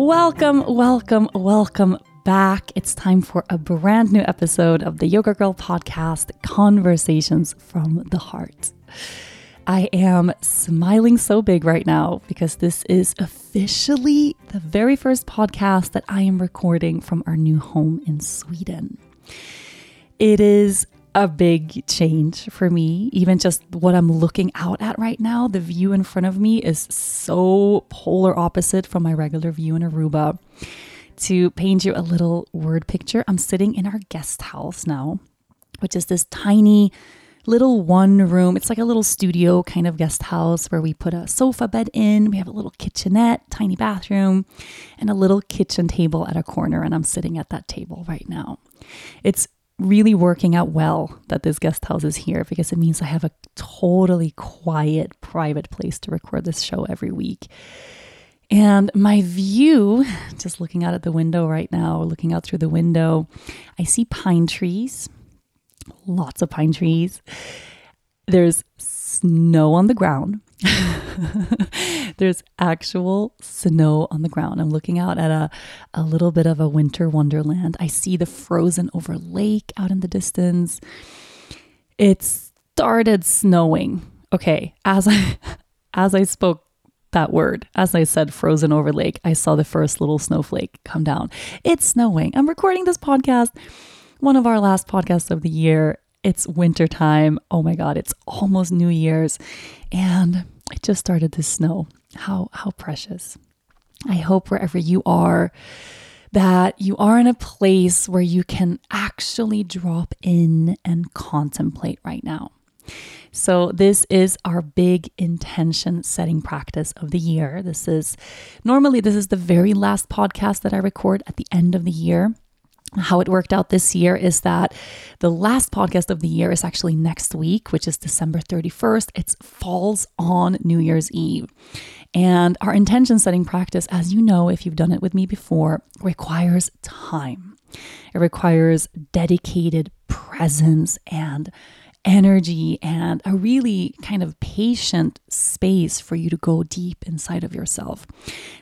Welcome, welcome, welcome back. It's time for a brand new episode of the Yoga Girl podcast, Conversations from the Heart. I am smiling so big right now because this is officially the very first podcast that I am recording from our new home in Sweden. It is a big change for me. Even just what I'm looking out at right now, the view in front of me is so polar opposite from my regular view in Aruba. To paint you a little word picture, I'm sitting in our guest house now, which is this tiny little one room. It's like a little studio kind of guest house where we put a sofa bed in. We have a little kitchenette, tiny bathroom, and a little kitchen table at a corner. And I'm sitting at that table right now. It's really working out well that this guest house is here because it means I have a totally quiet, private place to record this show every week. And my view, just looking out at the window right now, looking out through the window, I see pine trees, lots of pine trees. There's snow on the ground. There's actual snow on the ground. I'm looking out at a, a little bit of a winter wonderland. I see the frozen over lake out in the distance. It started snowing. Okay, as I as I spoke that word, as I said frozen over lake, I saw the first little snowflake come down. It's snowing. I'm recording this podcast, one of our last podcasts of the year. It's winter time. Oh my god, it's almost New Year's and it just started to snow. How how precious. I hope wherever you are that you are in a place where you can actually drop in and contemplate right now. So, this is our big intention setting practice of the year. This is normally this is the very last podcast that I record at the end of the year how it worked out this year is that the last podcast of the year is actually next week, which is December 31st. It falls on New Year's Eve. And our intention setting practice, as you know, if you've done it with me before, requires time. It requires dedicated presence and energy and a really kind of patient space for you to go deep inside of yourself.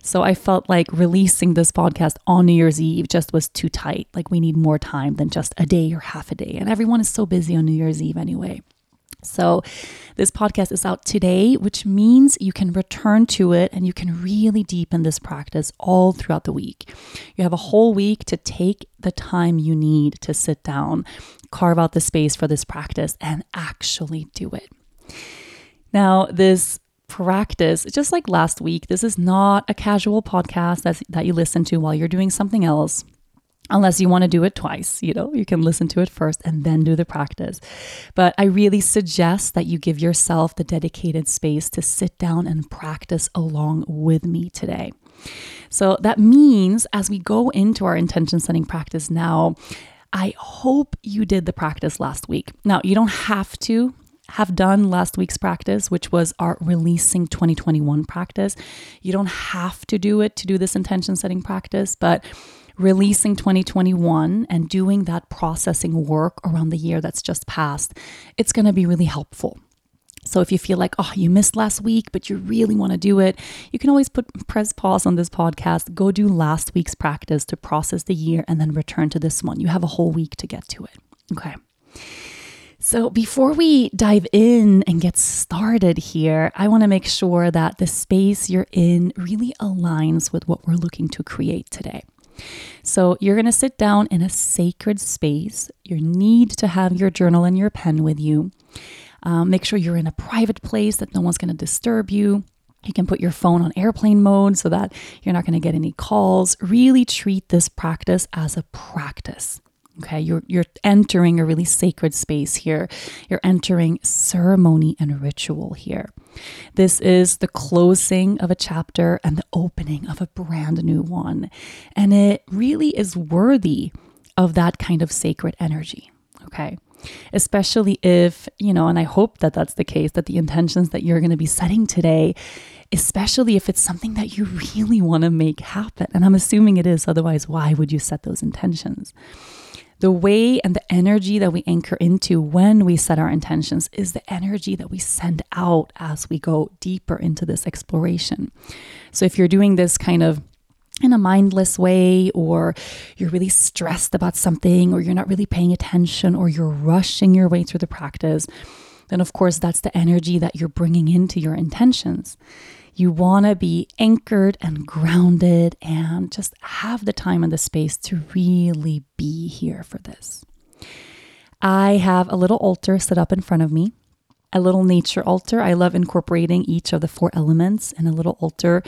So I felt like releasing this podcast on New Year's Eve just was too tight. Like we need more time than just a day or half a day. And everyone is so busy on New Year's Eve anyway. So, this podcast is out today, which means you can return to it and you can really deepen this practice all throughout the week. You have a whole week to take the time you need to sit down, carve out the space for this practice, and actually do it. Now, this practice, just like last week, this is not a casual podcast that you listen to while you're doing something else unless you want to do it twice you know you can listen to it first and then do the practice. But i really suggest that you give yourself the dedicated space to sit down and practice along with me today. So that means as we go into our intention setting practice now i hope you did the practice last week. Now you don't have to have done last week's practice, which was our releasing 2021 practice. You don't have to do it to do this intention setting practice, but releasing 2021 and doing that processing work around the year that's just passed, it's going to be really helpful. So if you feel like, oh, you missed last week, but you really want to do it, you can always put press pause on this podcast, go do last week's practice to process the year, and then return to this one. You have a whole week to get to it. Okay. So, before we dive in and get started here, I want to make sure that the space you're in really aligns with what we're looking to create today. So you're going to sit down in a sacred space. You need to have your journal and your pen with you. Um, make sure you're in a private place that no one's going to disturb you. You can put your phone on airplane mode so that you're not going to get any calls. Really treat this practice as a practice. Okay, you're you're entering a really sacred space here. You're entering ceremony and ritual here. This is the closing of a chapter and the opening of a brand new one. And it really is worthy of that kind of sacred energy. Okay. Especially if, you know, and I hope that that's the case, that the intentions that you're going to be setting today, especially if it's something that you really want to make happen. And I'm assuming it is. Otherwise, why would you set those intentions? The way and the energy that we anchor into when we set our intentions is the energy that we send out as we go deeper into this exploration. So if you're doing this kind of in a mindless way, or you're really stressed about something, or you're not really paying attention, or you're rushing your way through the practice, then of course that's the energy that you're bringing into your intentions. You want to be anchored and grounded and just have the time and the space to really be here for this. I have a little altar set up in front of me, a little nature altar. I love incorporating each of the four elements in a little altar.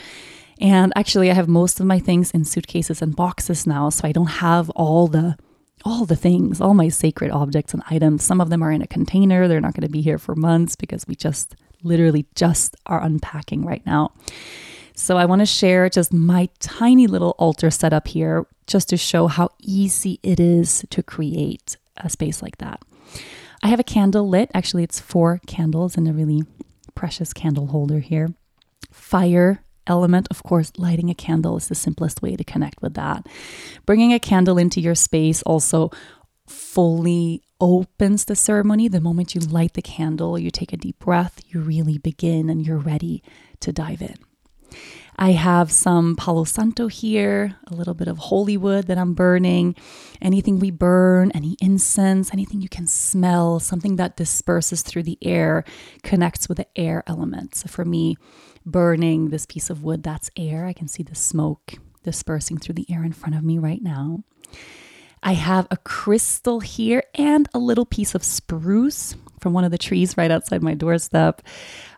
And actually, I have most of my things in suitcases and boxes now, so I don't have all the all the things, all my sacred objects and items. Some of them are in a container. They're not going to be here for months because we just literally just are unpacking right now. So I want to share just my tiny little altar setup here just to show how easy it is to create a space like that. I have a candle lit. Actually, it's four candles in a really precious candle holder here. Fire element, of course, lighting a candle is the simplest way to connect with that. Bringing a candle into your space also fully opens the ceremony. The moment you light the candle, you take a deep breath, you really begin and you're ready to dive in. I have some Palo Santo here, a little bit of holy wood that I'm burning. Anything we burn, any incense, anything you can smell, something that disperses through the air connects with the air element. So for me, burning this piece of wood, that's air. I can see the smoke dispersing through the air in front of me right now. I have a crystal here and a little piece of spruce from one of the trees right outside my doorstep.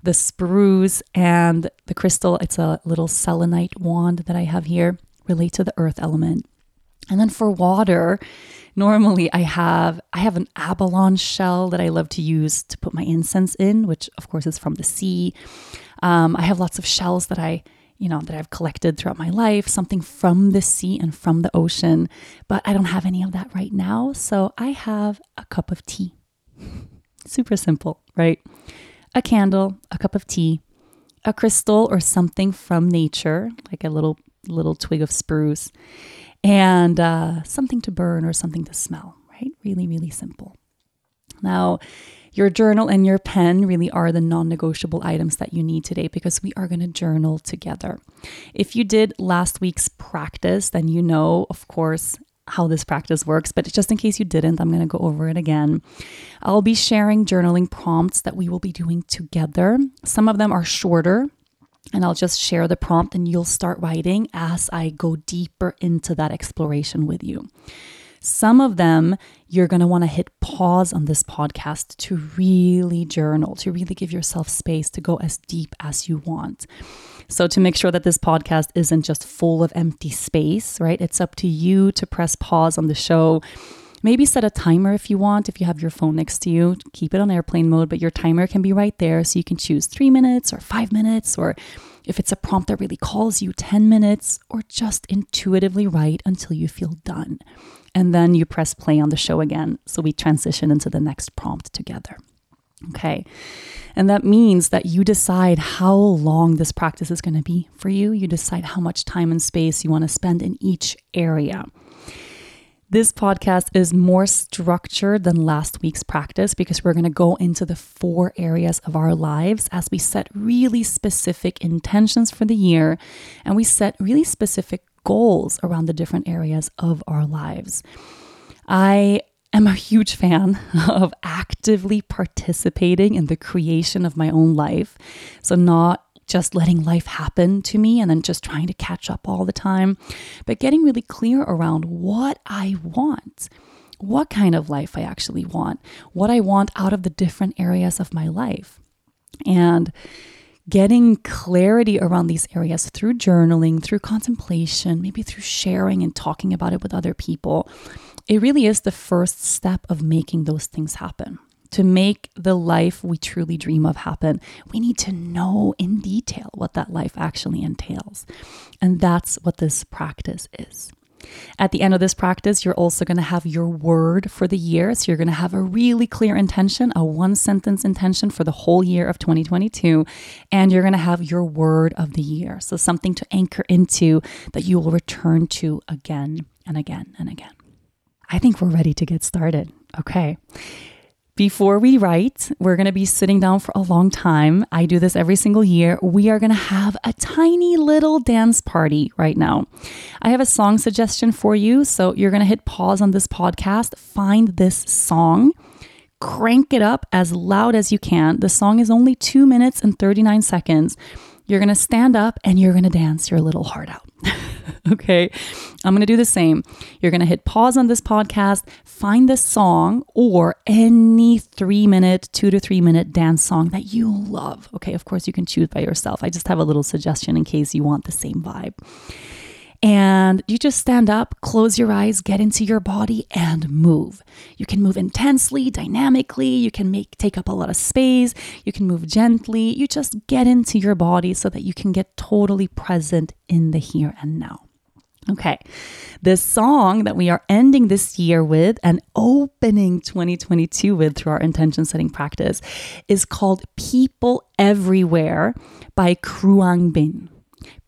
The spruce and the crystal, it's a little selenite wand that I have here, relate to the earth element. And then for water, normally I have I have an abalone shell that I love to use to put my incense in, which of course is from the sea. Um, I have lots of shells that I you know, that I've collected throughout my life, something from the sea and from the ocean, but I don't have any of that right now. So I have a cup of tea. Super simple, right? A candle, a cup of tea, a crystal or something from nature, like a little little twig of spruce, and uh, something to burn or something to smell, right? Really, really simple. Now, your journal and your pen really are the non negotiable items that you need today because we are going to journal together. If you did last week's practice, then you know, of course, how this practice works, but just in case you didn't, I'm going to go over it again. I'll be sharing journaling prompts that we will be doing together. Some of them are shorter, and I'll just share the prompt and you'll start writing as I go deeper into that exploration with you. Some of them you're going to want to hit pause on this podcast to really journal, to really give yourself space to go as deep as you want. So, to make sure that this podcast isn't just full of empty space, right? It's up to you to press pause on the show. Maybe set a timer if you want. If you have your phone next to you, keep it on airplane mode, but your timer can be right there. So you can choose three minutes or five minutes, or if it's a prompt that really calls you, 10 minutes, or just intuitively write until you feel done and then you press play on the show again. So we transition into the next prompt together. Okay. And that means that you decide how long this practice is going to be for you. You decide how much time and space you want to spend in each area. This podcast is more structured than last week's practice because we're going to go into the four areas of our lives as we set really specific intentions for the year and we set really specific goals around the different areas of our lives. I am a huge fan of actively participating in the creation of my own life. So, not just letting life happen to me and then just trying to catch up all the time, but getting really clear around what I want, what kind of life I actually want, what I want out of the different areas of my life. And getting clarity around these areas through journaling, through contemplation, maybe through sharing and talking about it with other people, it really is the first step of making those things happen. To make the life we truly dream of happen, we need to know in detail what that life actually entails. And that's what this practice is. At the end of this practice, you're also going to have your word for the year. So you're going to have a really clear intention, a one sentence intention for the whole year of 2022. And you're going to have your word of the year. So something to anchor into that you will return to again and again and again. I think we're ready to get started. Okay. Before we write, we're going to be sitting down for a long time. I do this every single year. We are going to have a tiny little dance party right now. I have a song suggestion for you. So you're going to hit pause on this podcast, find this song, crank it up as loud as you can. The song is only two minutes and 39 seconds. You're going to stand up and you're going to dance your little heart out. okay. I'm going to do the same. You're going to hit pause on this podcast, find this song or any three minute, two to three minute dance song that you love. Okay. Of course, you can choose by yourself. I just have a little suggestion in case you want the same vibe. And you just stand up, close your eyes, get into your body and move. You can move intensely, dynamically, you can make take up a lot of space, you can move gently. You just get into your body so that you can get totally present in the here and now. Okay, the song that we are ending this year with and opening 2022 with through our intention setting practice is called People Everywhere by Khruangbin.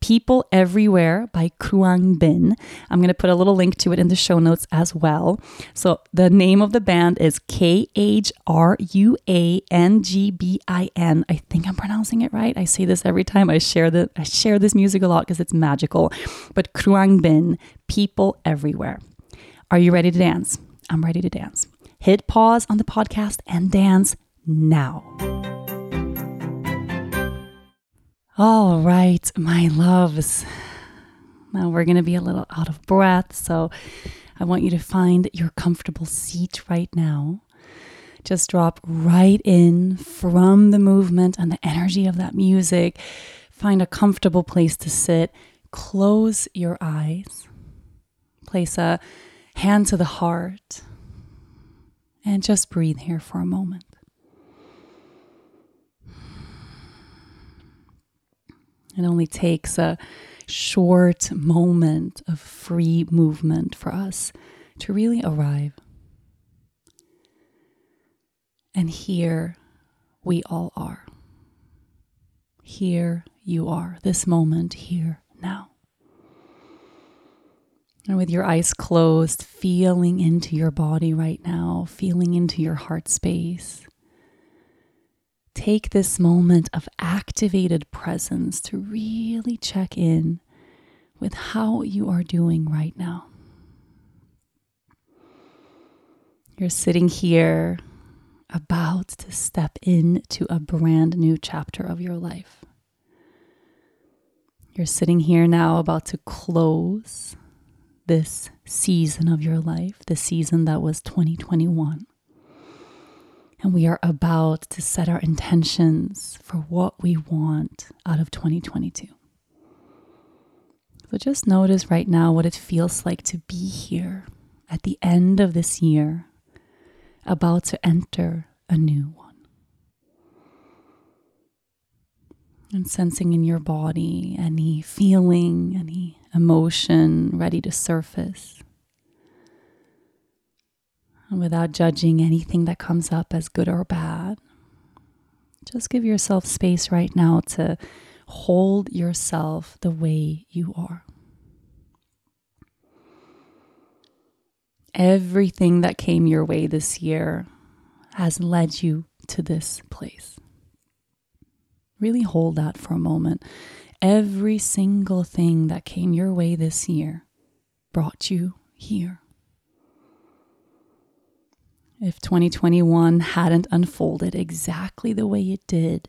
People Everywhere by Khruangbin. I'm going to put a little link to it in the show notes as well. So the name of the band is K H R U A N G B I N. I think I'm pronouncing it right. I say this every time I share the I share this music a lot because it's magical. But Khruangbin, People Everywhere. Are you ready to dance? I'm ready to dance. Hit pause on the podcast and dance now. All right, my loves. Now we're going to be a little out of breath, so I want you to find your comfortable seat right now. Just drop right in from the movement and the energy of that music. Find a comfortable place to sit. Close your eyes. Place a hand to the heart. And just breathe here for a moment. It only takes a short moment of free movement for us to really arrive. And here we all are. Here you are, this moment, here, now. And with your eyes closed, feeling into your body right now, feeling into your heart space take this moment of activated presence to really check in with how you are doing right now. You're sitting here about to step into a brand new chapter of your life. You're sitting here now about to close this season of your life, the season that was 2021 and we are about to set our intentions for what we want out of 2022. So just notice right now what it feels like to be here at the end of this year, about to enter a new one. And sensing in your body any feeling, any emotion ready to surface without judging anything that comes up as good or bad. Just give yourself space right now to hold yourself the way you are. Everything that came your way this year has led you to this place. Really hold that for a moment. Every single thing that came your way this year brought you here if 2021 hadn't unfolded exactly the way it did,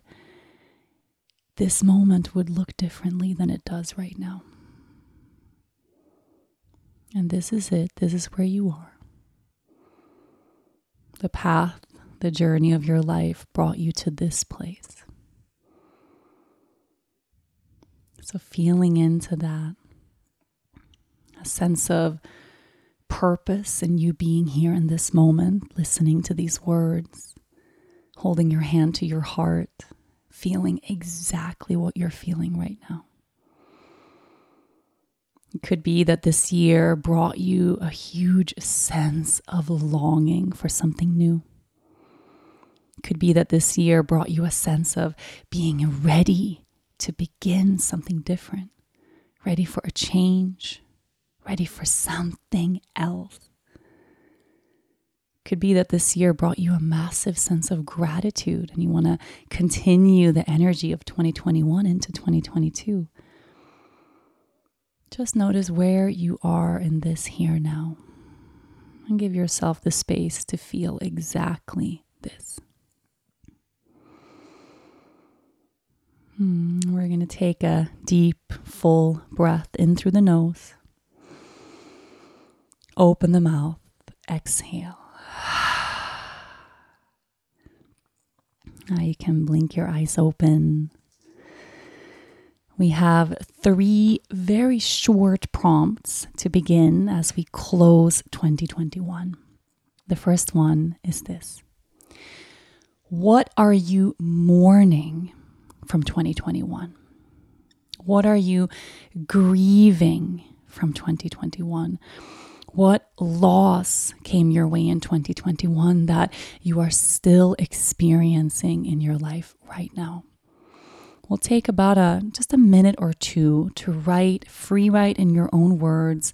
this moment would look differently than it does right now. And this is it. This is where you are. The path, the journey of your life brought you to this place. So, feeling into that, a sense of purpose in you being here in this moment, listening to these words, holding your hand to your heart, feeling exactly what you're feeling right now. It could be that this year brought you a huge sense of longing for something new. It could be that this year brought you a sense of being ready to begin something different, ready for a change, ready for something else. Could be that this year brought you a massive sense of gratitude and you want to continue the energy of 2021 into 2022. Just notice where you are in this here now and give yourself the space to feel exactly this. Hmm, we're going to take a deep, full breath in through the nose. Open the mouth, exhale. Now you can blink your eyes open. We have three very short prompts to begin as we close 2021. The first one is this What are you mourning from 2021? What are you grieving from 2021? What loss came your way in 2021 that you are still experiencing in your life right now? We'll take about a just a minute or two to write, free write in your own words,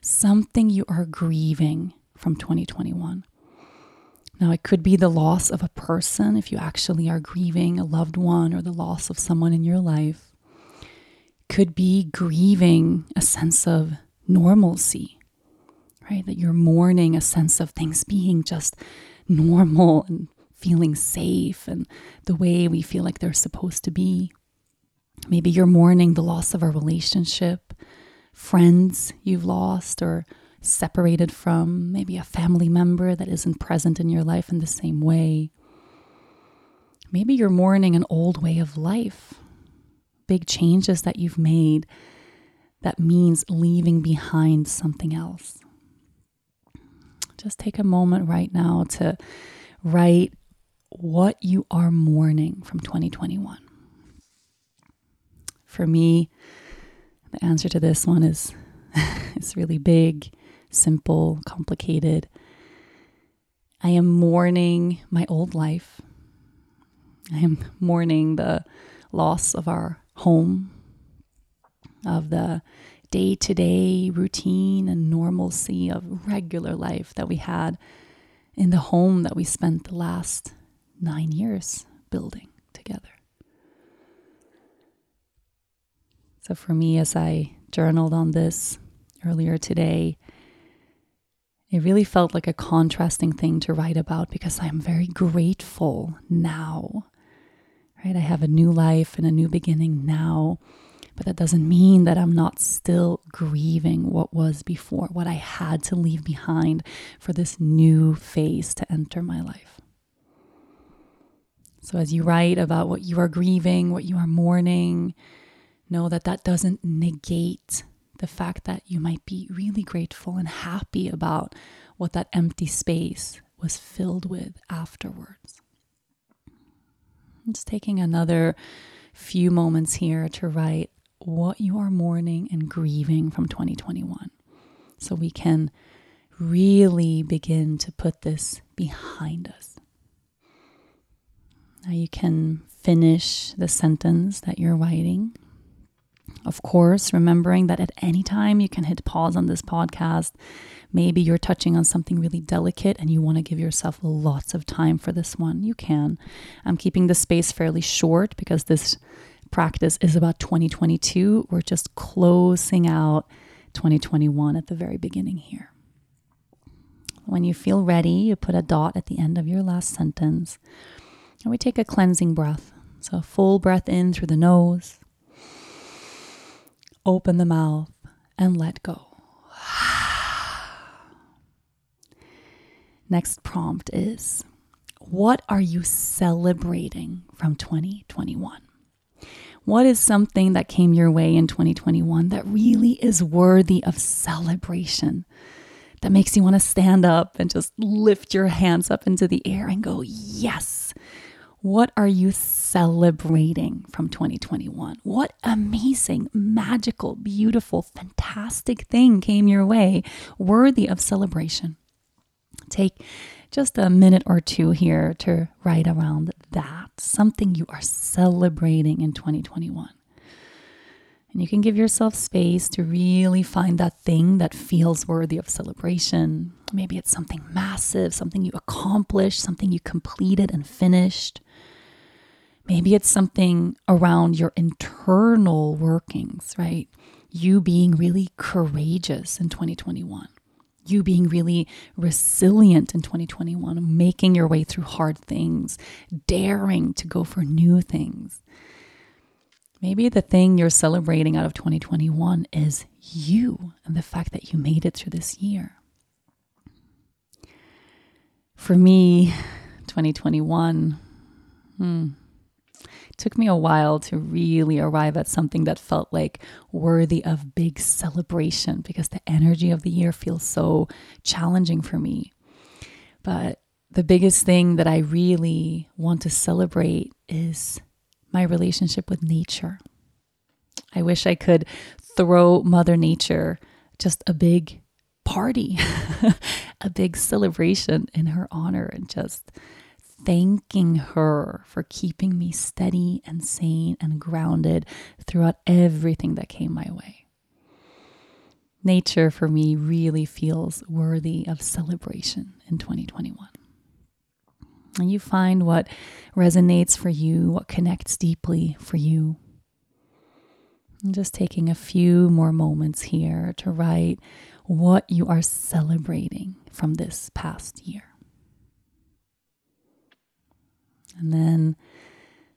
something you are grieving from 2021. Now, it could be the loss of a person if you actually are grieving a loved one or the loss of someone in your life. Could be grieving a sense of normalcy, right? That you're mourning a sense of things being just normal and feeling safe and the way we feel like they're supposed to be. Maybe you're mourning the loss of a relationship, friends you've lost or separated from, maybe a family member that isn't present in your life in the same way. Maybe you're mourning an old way of life, big changes that you've made that means leaving behind something else. Just take a moment right now to write what you are mourning from 2021. For me, the answer to this one is it's really big, simple, complicated. I am mourning my old life. I am mourning the loss of our home, of the day to day routine and normalcy of regular life that we had in the home that we spent the last nine years building together. So, for me, as I journaled on this earlier today, it really felt like a contrasting thing to write about because I am very grateful now. Right? I have a new life and a new beginning now. But that doesn't mean that I'm not still grieving what was before, what I had to leave behind for this new phase to enter my life. So, as you write about what you are grieving, what you are mourning, know that that doesn't negate the fact that you might be really grateful and happy about what that empty space was filled with afterwards. I'm Just taking another few moments here to write what you are mourning and grieving from 2021 so we can really begin to put this behind us. Now you can finish the sentence that you're writing. Of course, remembering that at any time you can hit pause on this podcast. Maybe you're touching on something really delicate and you want to give yourself lots of time for this one. You can. I'm keeping the space fairly short because this practice is about 2022. We're just closing out 2021 at the very beginning here. When you feel ready, you put a dot at the end of your last sentence and we take a cleansing breath. So, a full breath in through the nose, open the mouth, and let go. Next prompt is What are you celebrating from 2021? What is something that came your way in 2021 that really is worthy of celebration? That makes you want to stand up and just lift your hands up into the air and go, Yes, what are you celebrating from 2021? What amazing, magical, beautiful, fantastic thing came your way worthy of celebration? Take just a minute or two here to write around that, something you are celebrating in 2021. And you can give yourself space to really find that thing that feels worthy of celebration. Maybe it's something massive, something you accomplished, something you completed and finished. Maybe it's something around your internal workings, right? You being really courageous in 2021, you being really resilient in 2021, making your way through hard things, daring to go for new things. Maybe the thing you're celebrating out of 2021 is you and the fact that you made it through this year. For me, 2021, hmm, took me a while to really arrive at something that felt like worthy of big celebration because the energy of the year feels so challenging for me. But the biggest thing that I really want to celebrate is my relationship with nature. I wish I could throw Mother Nature just a big party, a big celebration in her honor, and just thanking her for keeping me steady and sane and grounded throughout everything that came my way. Nature for me really feels worthy of celebration in 2021. And you find what resonates for you, what connects deeply for you. And just taking a few more moments here to write what you are celebrating from this past year. And then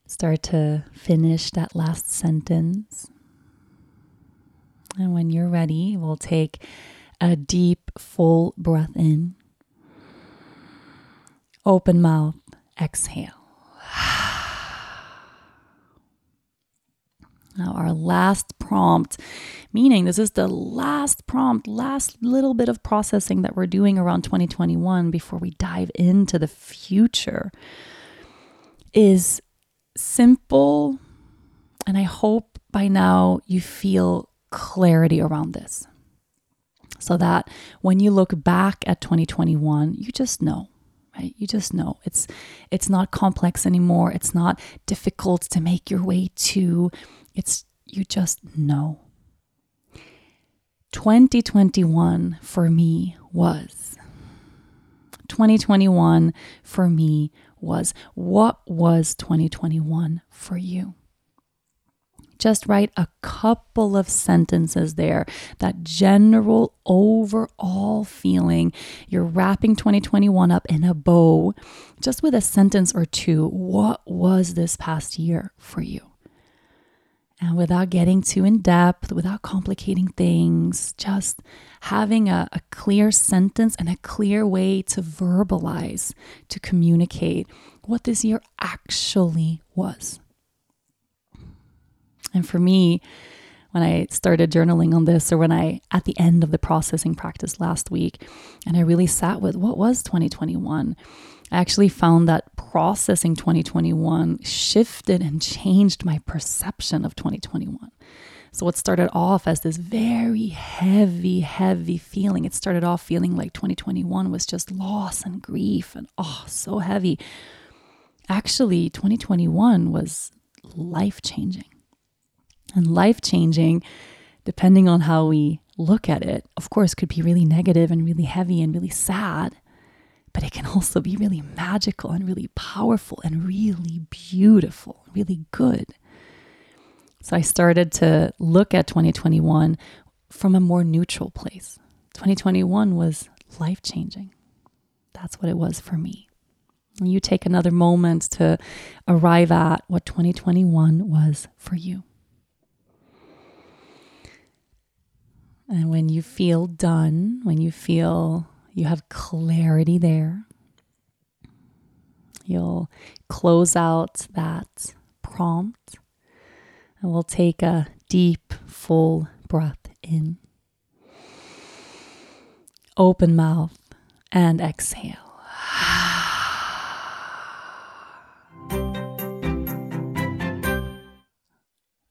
start to finish that last sentence. And when you're ready, we'll take a deep, full breath in. Open mouth, exhale. Now, our last prompt, meaning this is the last prompt, last little bit of processing that we're doing around 2021 before we dive into the future is simple. And I hope by now you feel clarity around this so that when you look back at 2021, you just know. Right? You just know it's it's not complex anymore. It's not difficult to make your way to. It's you just know. 2021 for me was 2021 for me was. What was 2021 for you? Just write a couple of sentences there. That general overall feeling. You're wrapping 2021 up in a bow, just with a sentence or two. What was this past year for you? And without getting too in depth, without complicating things, just having a, a, clear sentence and a clear way to verbalize, to communicate what this year actually was. And for me, when I started journaling on this, or when I, at the end of the processing practice last week, and I really sat with what was 2021, I actually found that processing 2021 shifted and changed my perception of 2021. So, what started off as this very heavy, heavy feeling, it started off feeling like 2021 was just loss and grief and oh, so heavy. Actually, 2021 was life changing. And life changing, depending on how we look at it, of course, could be really negative and really heavy and really sad but it can also be really magical and really powerful and really beautiful, really good. So I started to look at 2021 from a more neutral place. 2021 was life changing. That's what it was for me. You take another moment to arrive at what 2021 was for you. And when you feel done, when you feel you have clarity there. You'll close out that prompt and we'll take a deep, full breath in. Open mouth and exhale.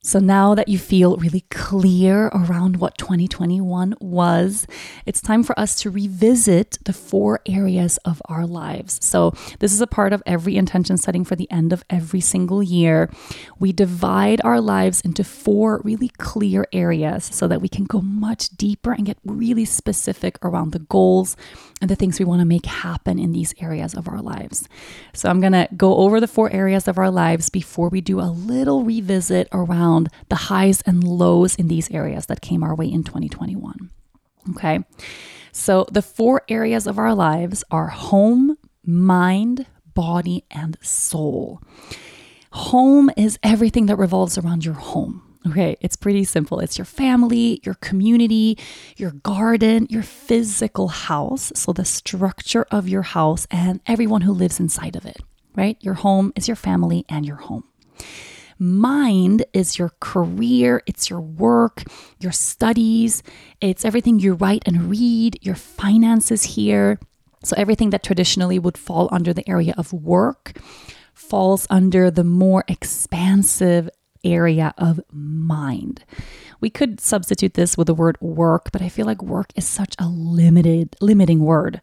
So now that you feel really clear around what 2021 was, it's time for us to revisit the four areas of our lives. So, this is a part of every intention setting for the end of every single year. We divide our lives into four really clear areas so that we can go much deeper and get really specific around the goals and the things we want to make happen in these areas of our lives. So, I'm going to go over the four areas of our lives before we do a little revisit around the highs and lows in these areas that came our way in 2021. Okay. So, the four areas of our lives are home, mind, body, and soul. Home is everything that revolves around your home. Okay, it's pretty simple. It's your family, your community, your garden, your physical house. So, the structure of your house and everyone who lives inside of it, right? Your home is your family and your home. Mind is your career, it's your work, your studies, it's everything you write and read, your finances here. So, everything that traditionally would fall under the area of work falls under the more expansive area of mind. We could substitute this with the word work, but I feel like work is such a limited, limiting word.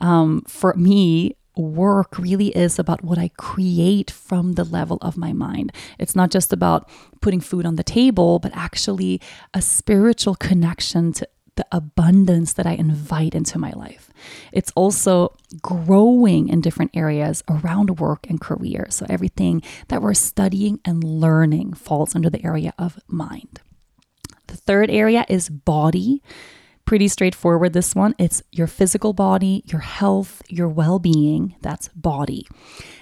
Um, for me, work really is about what I create from the level of my mind. It's not just about putting food on the table, but actually a spiritual connection to the abundance that I invite into my life. It's also growing in different areas around work and career. So everything that we're studying and learning falls under the area of mind. The third area is body. Pretty straightforward, this one. It's your physical body, your health, your well being. That's body.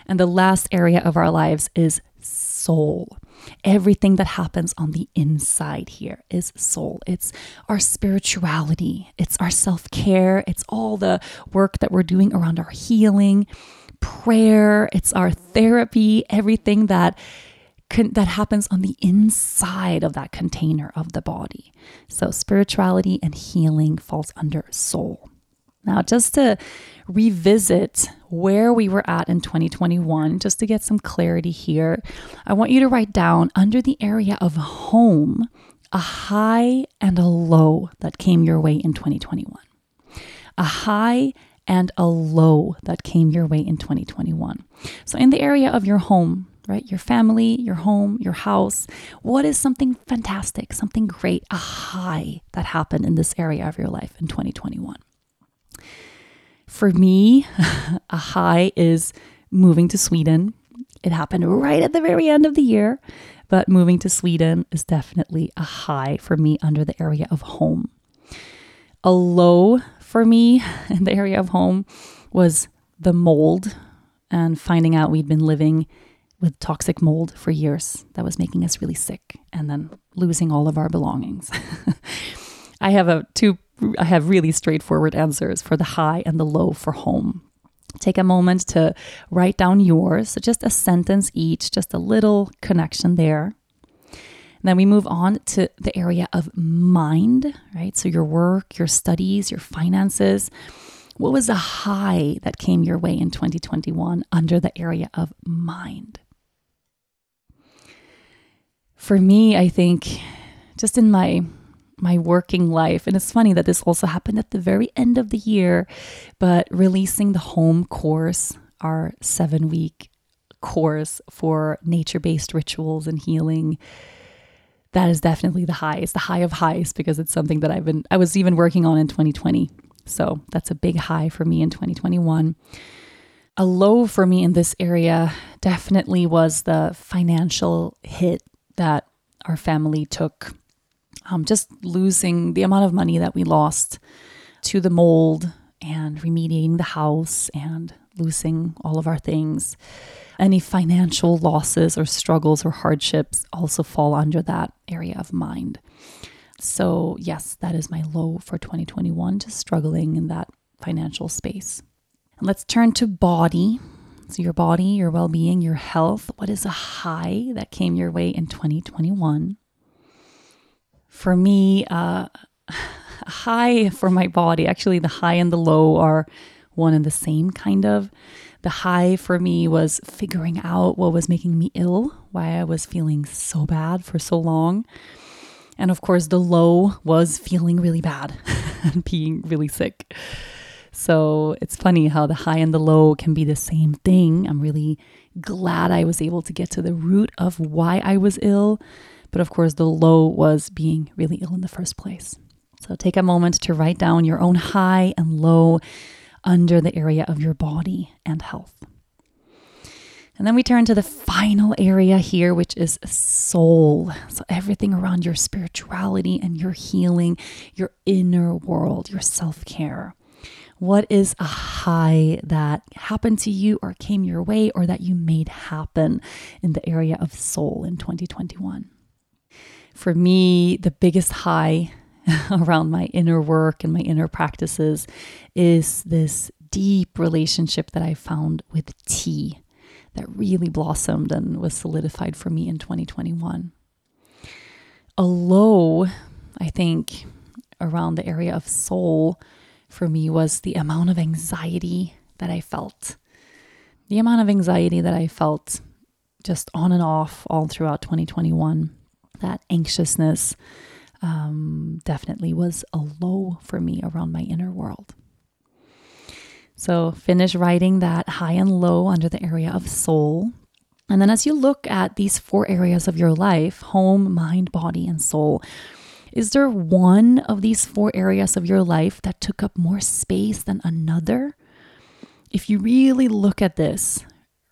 And the last area of our lives is soul. Everything that happens on the inside here is soul. It's our spirituality, it's our self care, it's all the work that we're doing around our healing, prayer, it's our therapy, everything that. Con- that happens on the inside of that container of the body. So, spirituality and healing falls under soul. Now, just to revisit where we were at in 2021, just to get some clarity here, I want you to write down under the area of home a high and a low that came your way in 2021. A high and a low that came your way in 2021. So, in the area of your home, right? Your family, your home, your house. What is something fantastic, something great, a high that happened in this area of your life in 2021? For me, a high is moving to Sweden. It happened right at the very end of the year, but moving to Sweden is definitely a high for me under the area of home. A low for me in the area of home was the mold and finding out we'd been living with toxic mold for years that was making us really sick and then losing all of our belongings. I have a two I have really straightforward answers for the high and the low for home. Take a moment to write down yours, so just a sentence each, just a little connection there. And then we move on to the area of mind, right? So your work, your studies, your finances. What was a high that came your way in 2021 under the area of mind? For me, I think just in my my working life. And it's funny that this also happened at the very end of the year, but releasing the home course, our seven week course for nature based rituals and healing. That is definitely the high. It's the high of highs because it's something that I've been, I was even working on in 2020. So that's a big high for me in 2021. A low for me in this area definitely was the financial hit that our family took um, just losing the amount of money that we lost to the mold and remediating the house and losing all of our things. Any financial losses or struggles or hardships also fall under that area of mind. So, yes, that is my low for 2021, just struggling in that financial space. And let's turn to body. So, your body, your well being, your health. What is a high that came your way in 2021? for me, uh, high for my body, actually, the high and the low are one and the same kind of. The high for me was figuring out what was making me ill, why I was feeling so bad for so long. And of course, the low was feeling really bad and being really sick. So it's funny how the high and the low can be the same thing. I'm really glad I was able to get to the root of why I was ill. But of course, the low was being really ill in the first place. So take a moment to write down your own high and low under the area of your body and health. And then we turn to the final area here, which is soul. So, everything around your spirituality and your healing, your inner world, your self care. What is a high that happened to you or came your way or that you made happen in the area of soul in 2021? For me, the biggest high around my inner work and my inner practices is this deep relationship that I found with tea that really blossomed and was solidified for me in 2021. A low, I think, around the area of soul for me was the amount of anxiety that I felt. The amount of anxiety that I felt just on and off all throughout 2021, that anxiousness um, definitely was a low for me around my inner world. So finish writing that high and low under the area of soul. And then as you look at these four areas of your life home, mind, body, and soul is there one of these four areas of your life that took up more space than another? If you really look at this,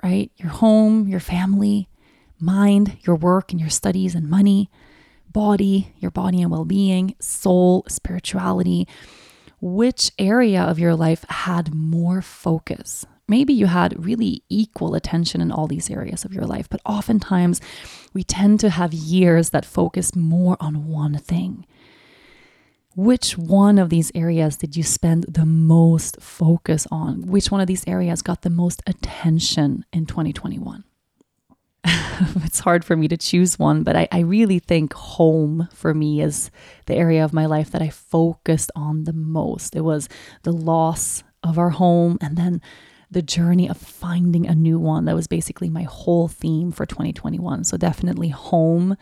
right, your home, your family, mind, your work and your studies and money, body, your body and well being, soul, spirituality, which area of your life had more focus. Maybe you had really equal attention in all these areas of your life, but oftentimes we tend to have years that focus more on one thing. Which one of these areas did you spend the most focus on? Which one of these areas got the most attention in 2021? it's hard for me to choose one, but I, I really think home for me is the area of my life that I focused on the most. It was the loss of our home and then the journey of finding a new one. That was basically my whole theme for 2021. So definitely home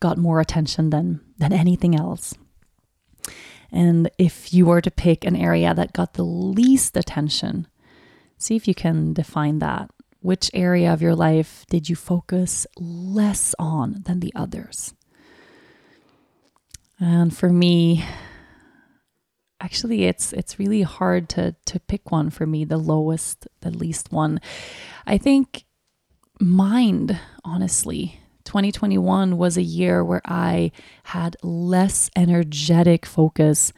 got more attention than than anything else. And if you were to pick an area that got the least attention, see if you can define that. Which area of your life did you focus less on than the others? And for me, actually it's it's really hard to to pick one for me, the lowest, the least one. I think mind, honestly. 2021 was a year where I had less energetic focus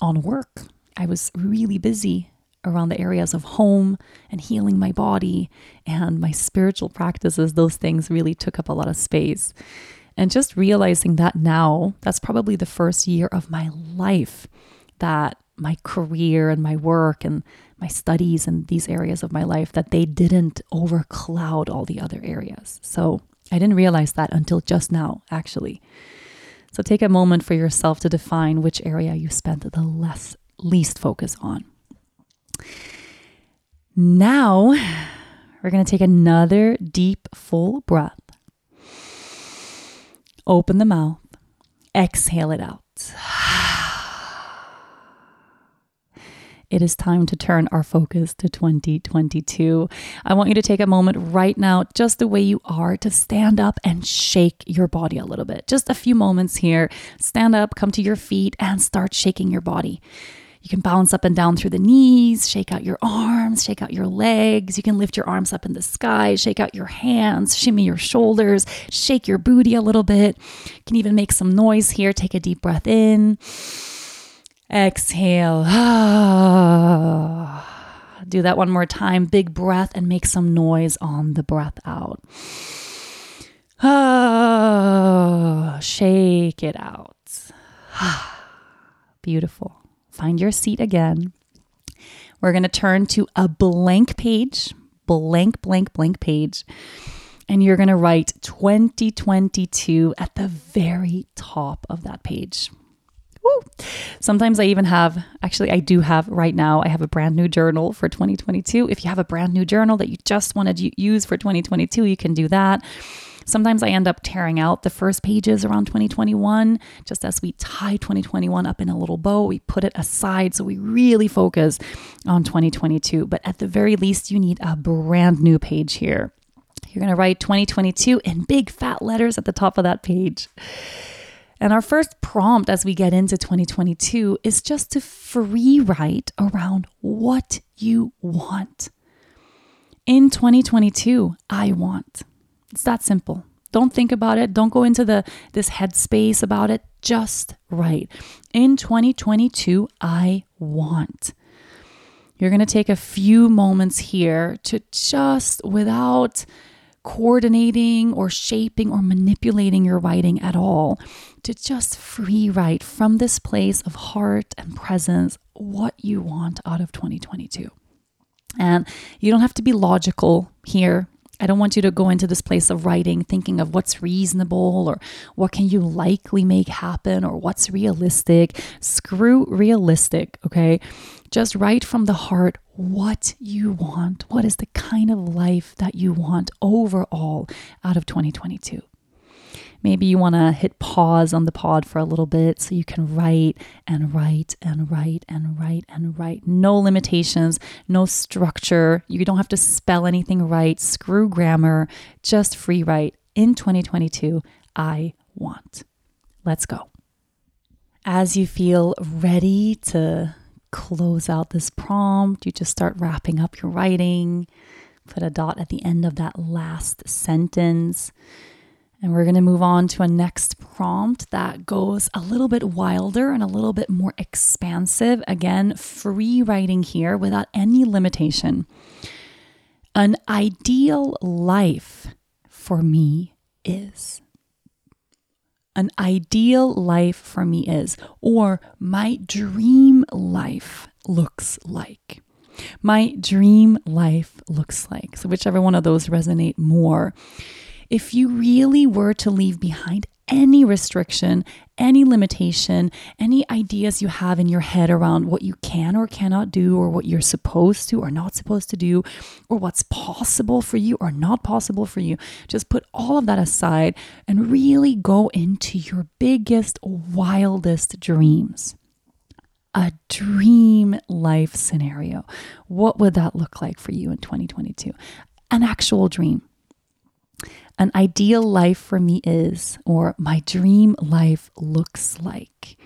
on work. I was really busy around the areas of home and healing my body and my spiritual practices, those things really took up a lot of space. And just realizing that now, that's probably the first year of my life that my career and my work and my studies and these areas of my life that they didn't overcloud all the other areas. So I didn't realize that until just now, actually. So take a moment for yourself to define which area you spent the less least focus on. Now, we're going to take another deep, full breath. Open the mouth, exhale it out. It is time to turn our focus to 2022. I want you to take a moment right now, just the way you are, to stand up and shake your body a little bit. Just a few moments here. Stand up, come to your feet, and start shaking your body. You can bounce up and down through the knees, shake out your arms, shake out your legs. You can lift your arms up in the sky, shake out your hands, shimmy your shoulders, shake your booty a little bit. You can even make some noise here. Take a deep breath in. Exhale. Do that one more time. Big breath and make some noise on the breath out. Shake it out. Beautiful. Find your seat again. We're going to turn to a blank page, blank, blank, blank page. And you're going to write 2022 at the very top of that page. Woo. Sometimes I even have, actually, I do have right now, I have a brand new journal for 2022. If you have a brand new journal that you just want to use for 2022, you can do that. Sometimes I end up tearing out the first pages around 2021, just as we tie 2021 up in a little bow. We put it aside so we really focus on 2022. But at the very least, you need a brand new page here. You're going to write 2022 in big fat letters at the top of that page. And our first prompt as we get into 2022 is just to free write around what you want. In 2022, I want. It's that simple. Don't think about it. Don't go into the this headspace about it. Just write. In 2022, I want. You're going to take a few moments here to just without coordinating or shaping or manipulating your writing at all, to just free write from this place of heart and presence what you want out of 2022. And you don't have to be logical here. I don't want you to go into this place of writing thinking of what's reasonable or what can you likely make happen or what's realistic. Screw realistic, okay? Just write from the heart what you want. What is the kind of life that you want overall out of 2022? Maybe you want to hit pause on the pod for a little bit so you can write and write and write and write and write. No limitations, no structure. You don't have to spell anything right. Screw grammar, just free write. In 2022, I want. Let's go. As you feel ready to close out this prompt, you just start wrapping up your writing. Put a dot at the end of that last sentence. And we're going to move on to a next prompt that goes a little bit wilder and a little bit more expansive. Again, free writing here without any limitation. An ideal life for me is. An ideal life for me is, or my dream life looks like. My dream life looks like. So, whichever one of those resonate more if you really were to leave behind any restriction, any limitation, any ideas you have in your head around what you can or cannot do, or what you're supposed to or not supposed to do, or what's possible for you or not possible for you, just put all of that aside and really go into your biggest, wildest dreams. A dream life scenario. What would that look like for you in 2022? An actual dream an ideal life for me is, or my dream life looks like.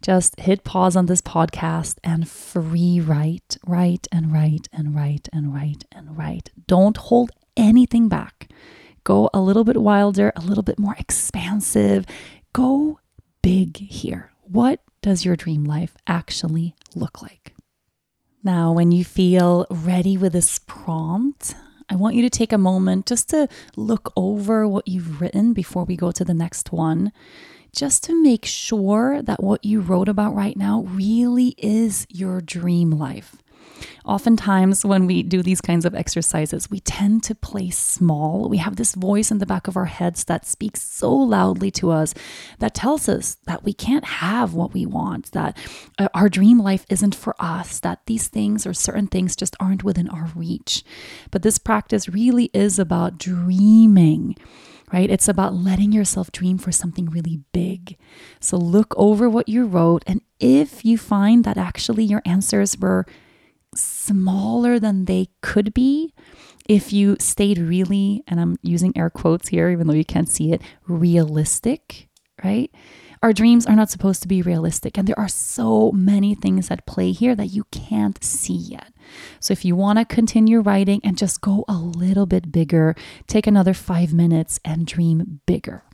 Just hit pause on this podcast and free write, write and write and write and write and write. Don't hold anything back. Go a little bit wilder, a little bit more expansive. Go big here. What does your dream life actually look like? Now, when you feel ready with this prompt, I want you to take a moment just to look over what you've written before we go to the next one, just to make sure that what you wrote about right now really is your dream life. Oftentimes, when we do these kinds of exercises, we tend to play small. We have this voice in the back of our heads that speaks so loudly to us that tells us that we can't have what we want, that uh, our dream life isn't for us, that these things or certain things just aren't within our reach. But this practice really is about dreaming right? It's about letting yourself dream for something really big. So look over what you wrote, and if you find that actually your answers were smaller than they could be if you stayed really, and I'm using air quotes here, even though you can't see it, realistic, right? Our dreams are not supposed to be realistic. And there are so many things at play here that you can't see yet. So if you want to continue writing and just go a little bit bigger, take another five minutes and dream bigger.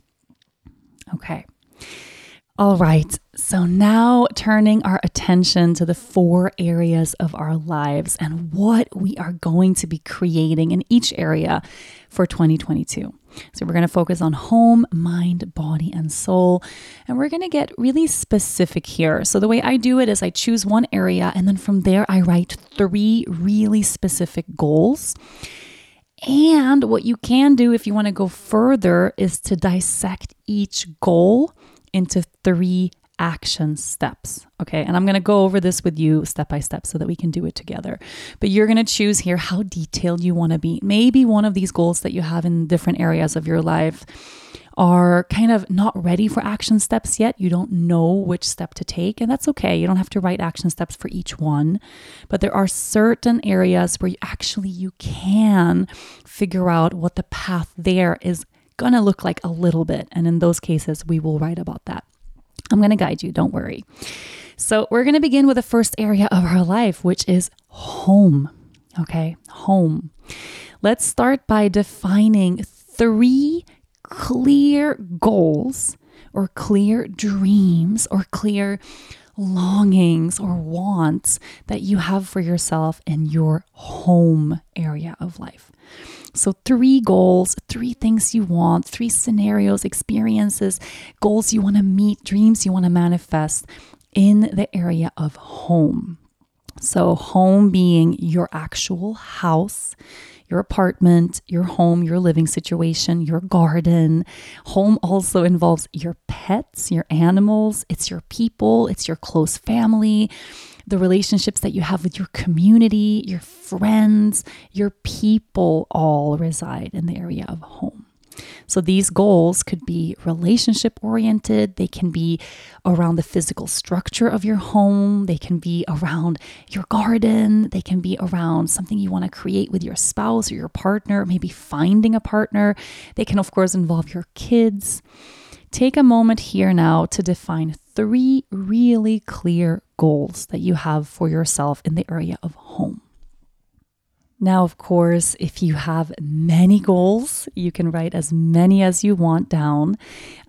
Okay. All right, so now turning our attention to the four areas of our lives and what we are going to be creating in each area for 2022. So, we're going to focus on home, mind, body, and soul. And we're going to get really specific here. So, the way I do it is I choose one area, and then from there, I write three really specific goals. And what you can do if you want to go further is to dissect each goal into three action steps. Okay. And I'm going to go over this with you step by step so that we can do it together. But you're going to choose here how detailed you want to be. Maybe one of these goals that you have in different areas of your life are kind of not ready for action steps yet. You don't know which step to take, and that's okay. You don't have to write action steps for each one, but there are certain areas where you actually you can figure out what the path there is going to look like a little bit, and in those cases we will write about that. I'm going to guide you, don't worry. So, we're going to begin with the first area of our life, which is home. Okay, home. Let's start by defining three clear goals or clear dreams or clear longings or wants that you have for yourself in your home area of life. So, three goals, three things you want, three scenarios, experiences, goals you want to meet, dreams you want to manifest in the area of home. So, home being your actual house, your apartment, your home, your living situation, your garden. Home also involves your pets, your animals, it's your people, it's your close family, the relationships that you have with your community, your friends, your people all reside in the area of home. So these goals could be relationship oriented, they can be around the physical structure of your home, they can be around your garden, they can be around something you want to create with your spouse or your partner, maybe finding a partner. They can, of course, involve your kids. Take a moment here now to define three really clear goals that you have for yourself in the area of home. Now, of course, if you have many goals, you can write as many as you want down.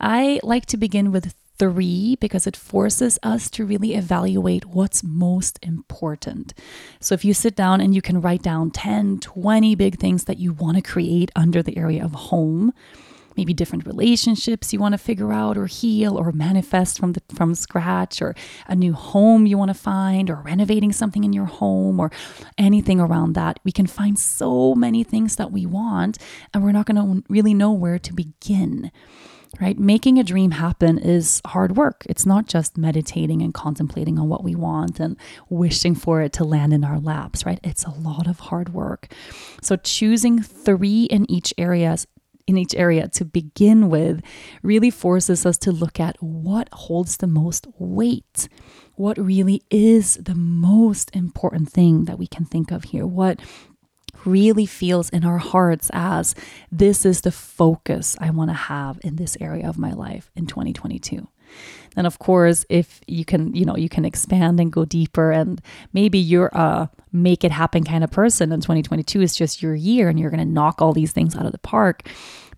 I like to begin with three because it forces us to really evaluate what's most important. So if you sit down and you can write down 10, 20 big things that you want to create under the area of home, maybe different relationships you want to figure out or heal or manifest from the from scratch or a new home you want to find or renovating something in your home or anything around that we can find so many things that we want and we're not going to really know where to begin right? Making a dream happen is hard work. It's not just meditating and contemplating on what we want and wishing for it to land in our laps, right? It's a lot of hard work. So choosing three in each area in each area to begin with really forces us to look at what holds the most weight. What really is the most important thing that we can think of here? What really feels in our hearts as this is the focus I want to have in this area of my life in 2022. Then of course, if you can, you know, you can expand and go deeper and maybe you're a make it happen kind of person and 2022 is just your year and you're going to knock all these things out of the park.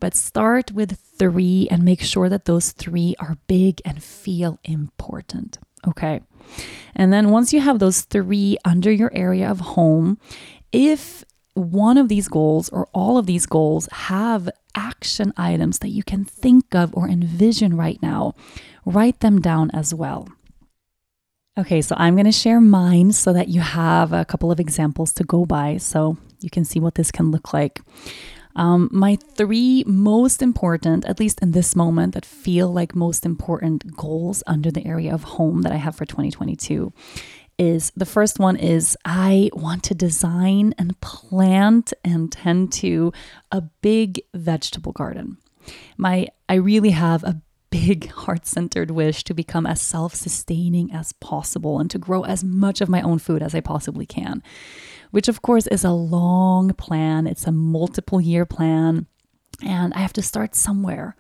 But start with 3 and make sure that those 3 are big and feel important. Okay. And then once you have those 3 under your area of home, if one of these goals or all of these goals have action items that you can think of or envision right now, write them down as well. Okay, so I'm going to share mine so that you have a couple of examples to go by so you can see what this can look like. Um, my three most important, at least in this moment, that feel like most important goals under the area of home that I have for 2022 is the first one is I want to design and plant and tend to a big vegetable garden. My I really have a big heart-centered wish to become as self-sustaining as possible and to grow as much of my own food as I possibly can. Which of course is a long plan. It's a multiple year plan and I have to start somewhere.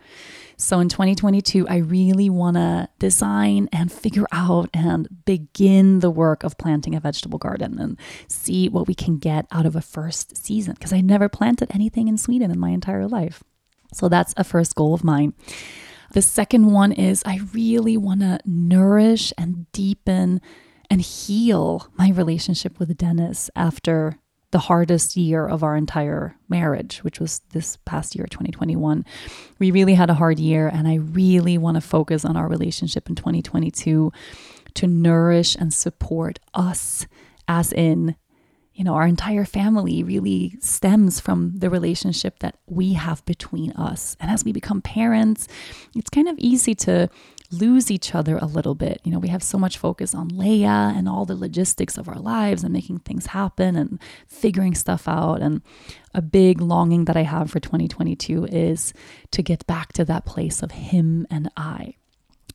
So in 2022, I really want to design and figure out and begin the work of planting a vegetable garden and see what we can get out of a first season because I never planted anything in Sweden in my entire life. So that's a first goal of mine. The second one is I really want to nourish and deepen and heal my relationship with Dennis after the hardest year of our entire marriage, which was this past year, 2021. We really had a hard year, and I really want to focus on our relationship in 2022 to nourish and support us, as in You know, our entire family really stems from the relationship that we have between us. And as we become parents, it's kind of easy to lose each other a little bit. You know, we have so much focus on Lea and all the logistics of our lives and making things happen and figuring stuff out. And a big longing that I have for 2022 is to get back to that place of him and I.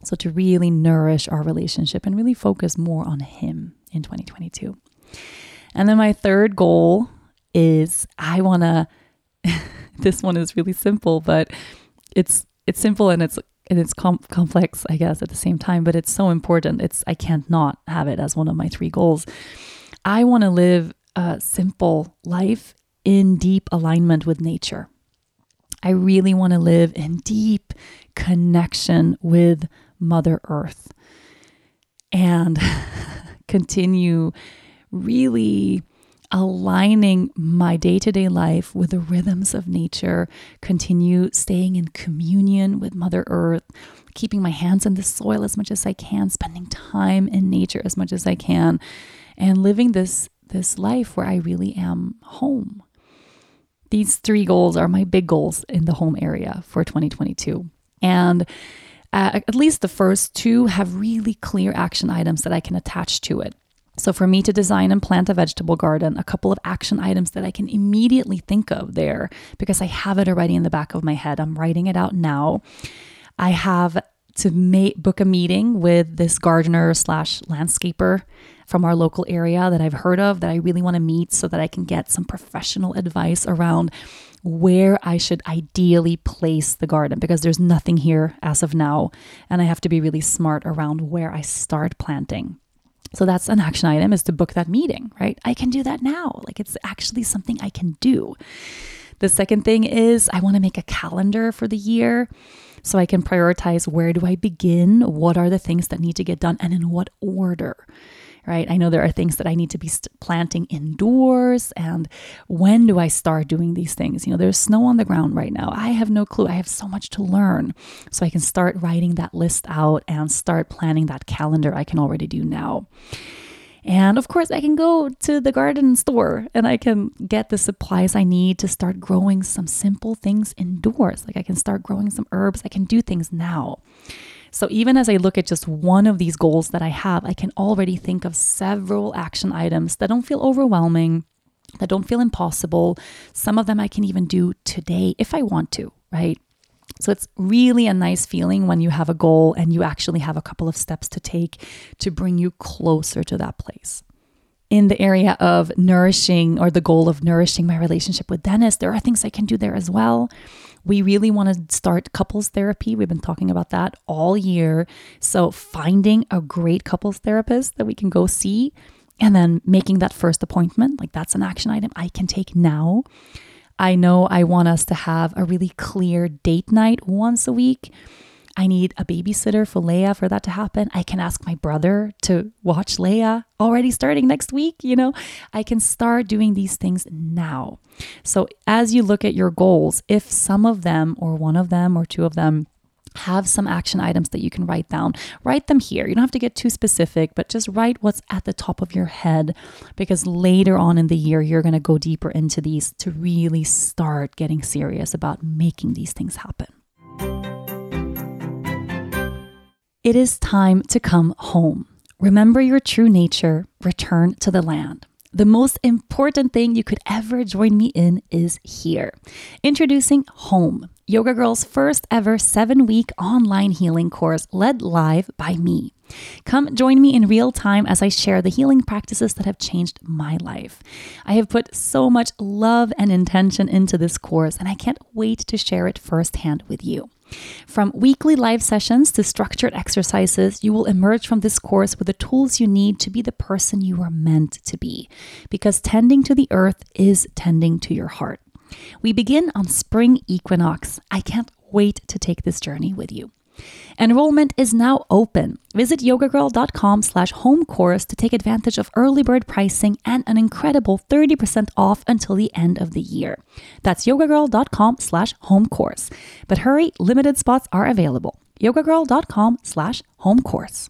So, to really nourish our relationship and really focus more on him in 2022. And then my third goal is I want to this one is really simple, but it's it's simple and it's and it's com- complex, I guess, at the same time, but it's so important. It's I can't not have it as one of my three goals. I want to live a simple life in deep alignment with nature. I really want to live in deep connection with Mother Earth and continue really aligning my day to day life with the rhythms of nature, continue staying in communion with Mother Earth, keeping my hands in the soil as much as I can, spending time in nature as much as I can, and living this, this life where I really am home. These three goals are my big goals in the home area for 2022. And uh, at least the first two have really clear action items that I can attach to it. So, for me to design and plant a vegetable garden, a couple of action items that I can immediately think of there because I have it already in the back of my head. I'm writing it out now. I have to make, book a meeting with this gardener slash landscaper from our local area that I've heard of that I really want to meet so that I can get some professional advice around where I should ideally place the garden because there's nothing here as of now. And I have to be really smart around where I start planting. So that's an action item is to book that meeting, right? I can do that now. Like it's actually something I can do. The second thing is I want to make a calendar for the year so I can prioritize where do I begin? What are the things that need to get done and in what order? Right? I know there are things that I need to be planting indoors. And when do I start doing these things? You know, there's snow on the ground right now. I have no clue. I have so much to learn. So I can start writing that list out and start planning that calendar I can already do now. And of course, I can go to the garden store and I can get the supplies I need to start growing some simple things indoors. Like I can start growing some herbs. I can do things now. So even as I look at just one of these goals that I have, I can already think of several action items that don't feel overwhelming, that don't feel impossible. Some of them I can even do today if I want to, right? So it's really a nice feeling when you have a goal and you actually have a couple of steps to take to bring you closer to that place. In the area of nourishing or the goal of nourishing my relationship with Dennis, there are things I can do there as well. We really want to start couples therapy. We've been talking about that all year. So, finding a great couples therapist that we can go see and then making that first appointment, like that's an action item I can take now. I know I want us to have a really clear date night once a week I need a babysitter for Lea for that to happen. I can ask my brother to watch Lea already starting next week. You know, I can start doing these things now. So, as you look at your goals, if some of them, or one of them, or two of them, have some action items that you can write down. Write them here. You don't have to get too specific, but just write what's at the top of your head because later on in the year, you're going to go deeper into these to really start getting serious about making these things happen. It is time to come home. Remember your true nature, return to the land. The most important thing you could ever join me in is here. Introducing Home, Yoga Girl's first ever seven week online healing course led live by me. Come join me in real time as I share the healing practices that have changed my life. I have put so much love and intention into this course, and I can't wait to share it firsthand with you. From weekly live sessions to structured exercises, you will emerge from this course with the tools you need to be the person you are meant to be. Because tending to the earth is tending to your heart. We begin on spring equinox. I can't wait to take this journey with you. Enrollment is now open. Visit yogagirl.com slash home course to take advantage of early bird pricing and an incredible 30% off until the end of the year. That's yogagirl.com slash home course. But hurry, limited spots are available. yogagirl.com slash home course.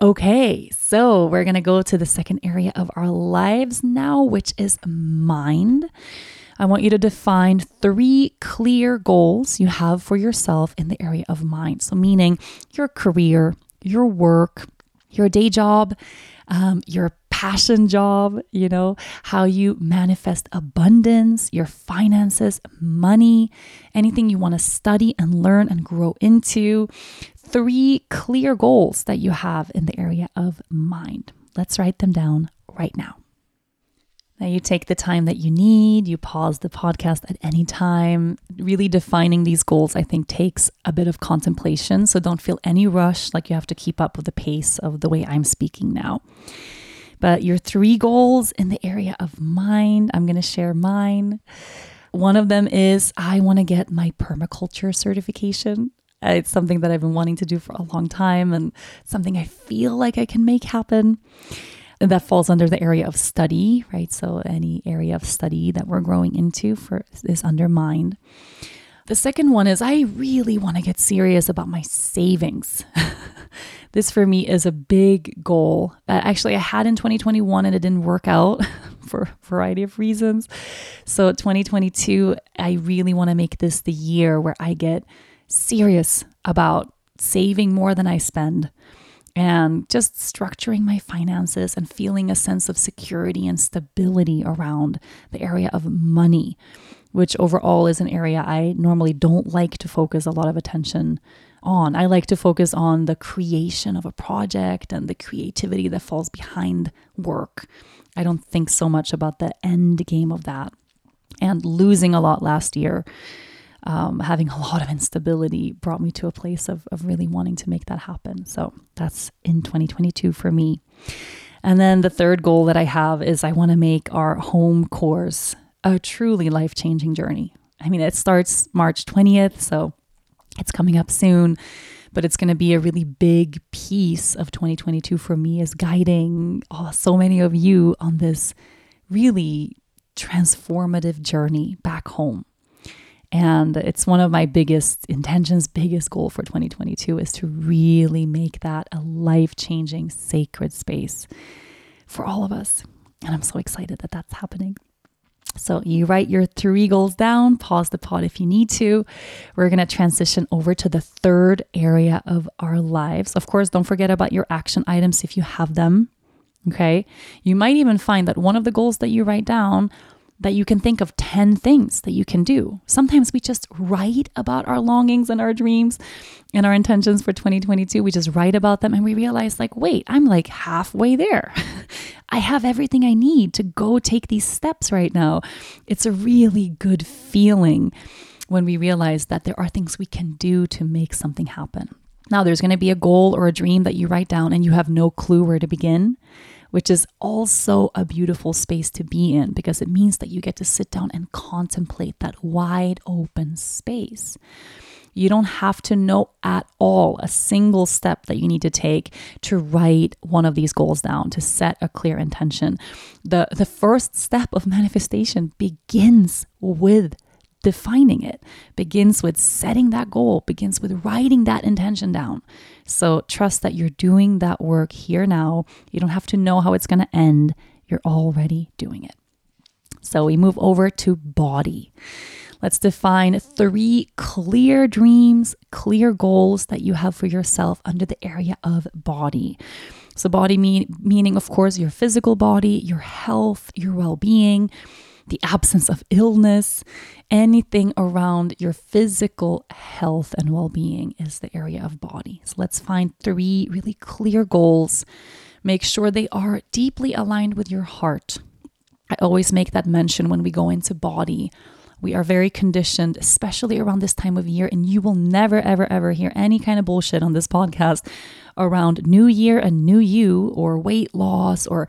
Okay, so we're going to go to the second area of our lives now, which is mind. I want you to define three clear goals you have for yourself in the area of mind. So, meaning your career, your work, your day job, um, your passion job, you know, how you manifest abundance, your finances, money, anything you want to study and learn and grow into. Three clear goals that you have in the area of mind. Let's write them down right now. Now, you take the time that you need, you pause the podcast at any time. Really defining these goals, I think, takes a bit of contemplation. So don't feel any rush like you have to keep up with the pace of the way I'm speaking now. But your three goals in the area of mind, I'm going to share mine. One of them is I want to get my permaculture certification. Uh, it's something that I've been wanting to do for a long time and something I feel like I can make happen that falls under the area of study, right? So any area of study that we're growing into for is under mind. The second one is I really want to get serious about my savings. this for me is a big goal that actually I had in 2021 and it didn't work out for a variety of reasons. So 2022, I really want to make this the year where I get serious about saving more than I spend and just structuring my finances and feeling a sense of security and stability around the area of money, which overall is an area I normally don't like to focus a lot of attention on. I like to focus on the creation of a project and the creativity that falls behind work. I don't think so much about the end game of that. And losing a lot last year um, having a lot of instability brought me to a place of, of really wanting to make that happen. So that's in 2022 for me. And then the third goal that I have is I want to make our home course a truly life changing journey. I mean, it starts March 20th, so it's coming up soon, but it's going to be a really big piece of 2022 for me as guiding oh, so many of you on this really transformative journey back home. And it's one of my biggest intentions, biggest goal for 2022 is to really make that a life changing, sacred space for all of us. And I'm so excited that that's happening. So you write your three goals down, pause the pod if you need to. We're going to transition over to the third area of our lives. Of course, don't forget about your action items if you have them. Okay. You might even find that one of the goals that you write down that you can think of 10 things that you can do. Sometimes we just write about our longings and our dreams and our intentions for 2022. We just write about them and we realize, like, wait, I'm like halfway there. I have everything I need to go take these steps right now. It's a really good feeling when we realize that there are things we can do to make something happen. Now, there's going to be a goal or a dream that you write down and you have no clue where to begin which is also a beautiful space to be in because it means that you get to sit down and contemplate that wide open space. You don't have to know at all a single step that you need to take to write one of these goals down, to set a clear intention. The, the first step of manifestation begins with defining it, begins with setting that goal, begins with writing that intention down. So trust that you're doing that work here now. You don't have to know how it's going to end, you're already doing it. So we move over to body. Let's define three clear dreams, clear goals that you have for yourself under the area of body. So, body mean, meaning, of course, your physical body, your health, your well being the absence of illness, anything around your physical health and well being is the area of body. So let's find three really clear goals. Make sure they are deeply aligned with your heart. I always make that mention when we go into body. We are very conditioned, especially around this time of year, and you will never, ever, ever hear any kind of bullshit on this podcast around new year and new you or weight loss or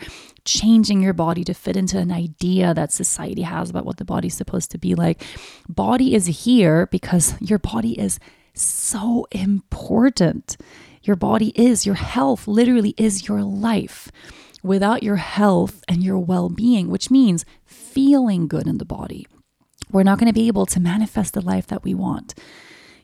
changing your body to fit into an idea that society has about what the body's supposed to be like. Body is here because your body is so important. Your body is, your health literally is your life. Without your health and your well being, which means feeling good in the body, we're not going to be able to manifest the life that we want.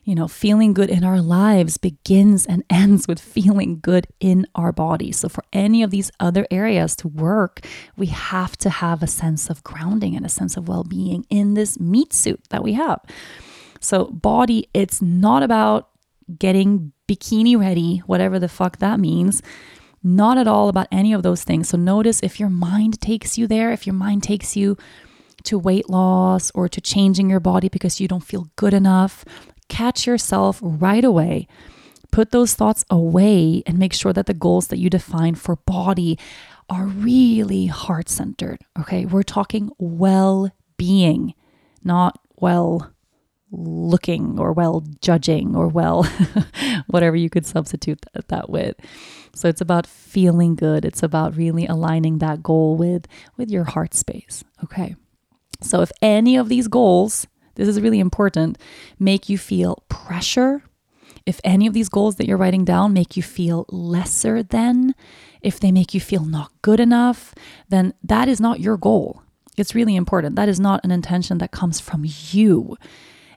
You know, feeling good in our lives begins and ends with feeling good in our body. So, for any of these other areas to work, we have to have a sense of grounding and a sense of well being in this meat suit that we have. So, body, it's not about getting bikini ready, whatever the fuck that means. Not at all about any of those things. So, notice if your mind takes you there, if your mind takes you to weight loss or to changing your body because you don't feel good enough, catch yourself right away. Put those thoughts away and make sure that the goals that you define for body are really heart centered. Okay. We're talking well being, not well looking or well judging or well whatever you could substitute that, that with so it's about feeling good it's about really aligning that goal with with your heart space okay so if any of these goals this is really important, make you feel pressure. If any of these goals that you're writing down make you feel lesser than, if they make you feel not good enough, then that is not your goal. It's really important. That is not an intention that comes from you.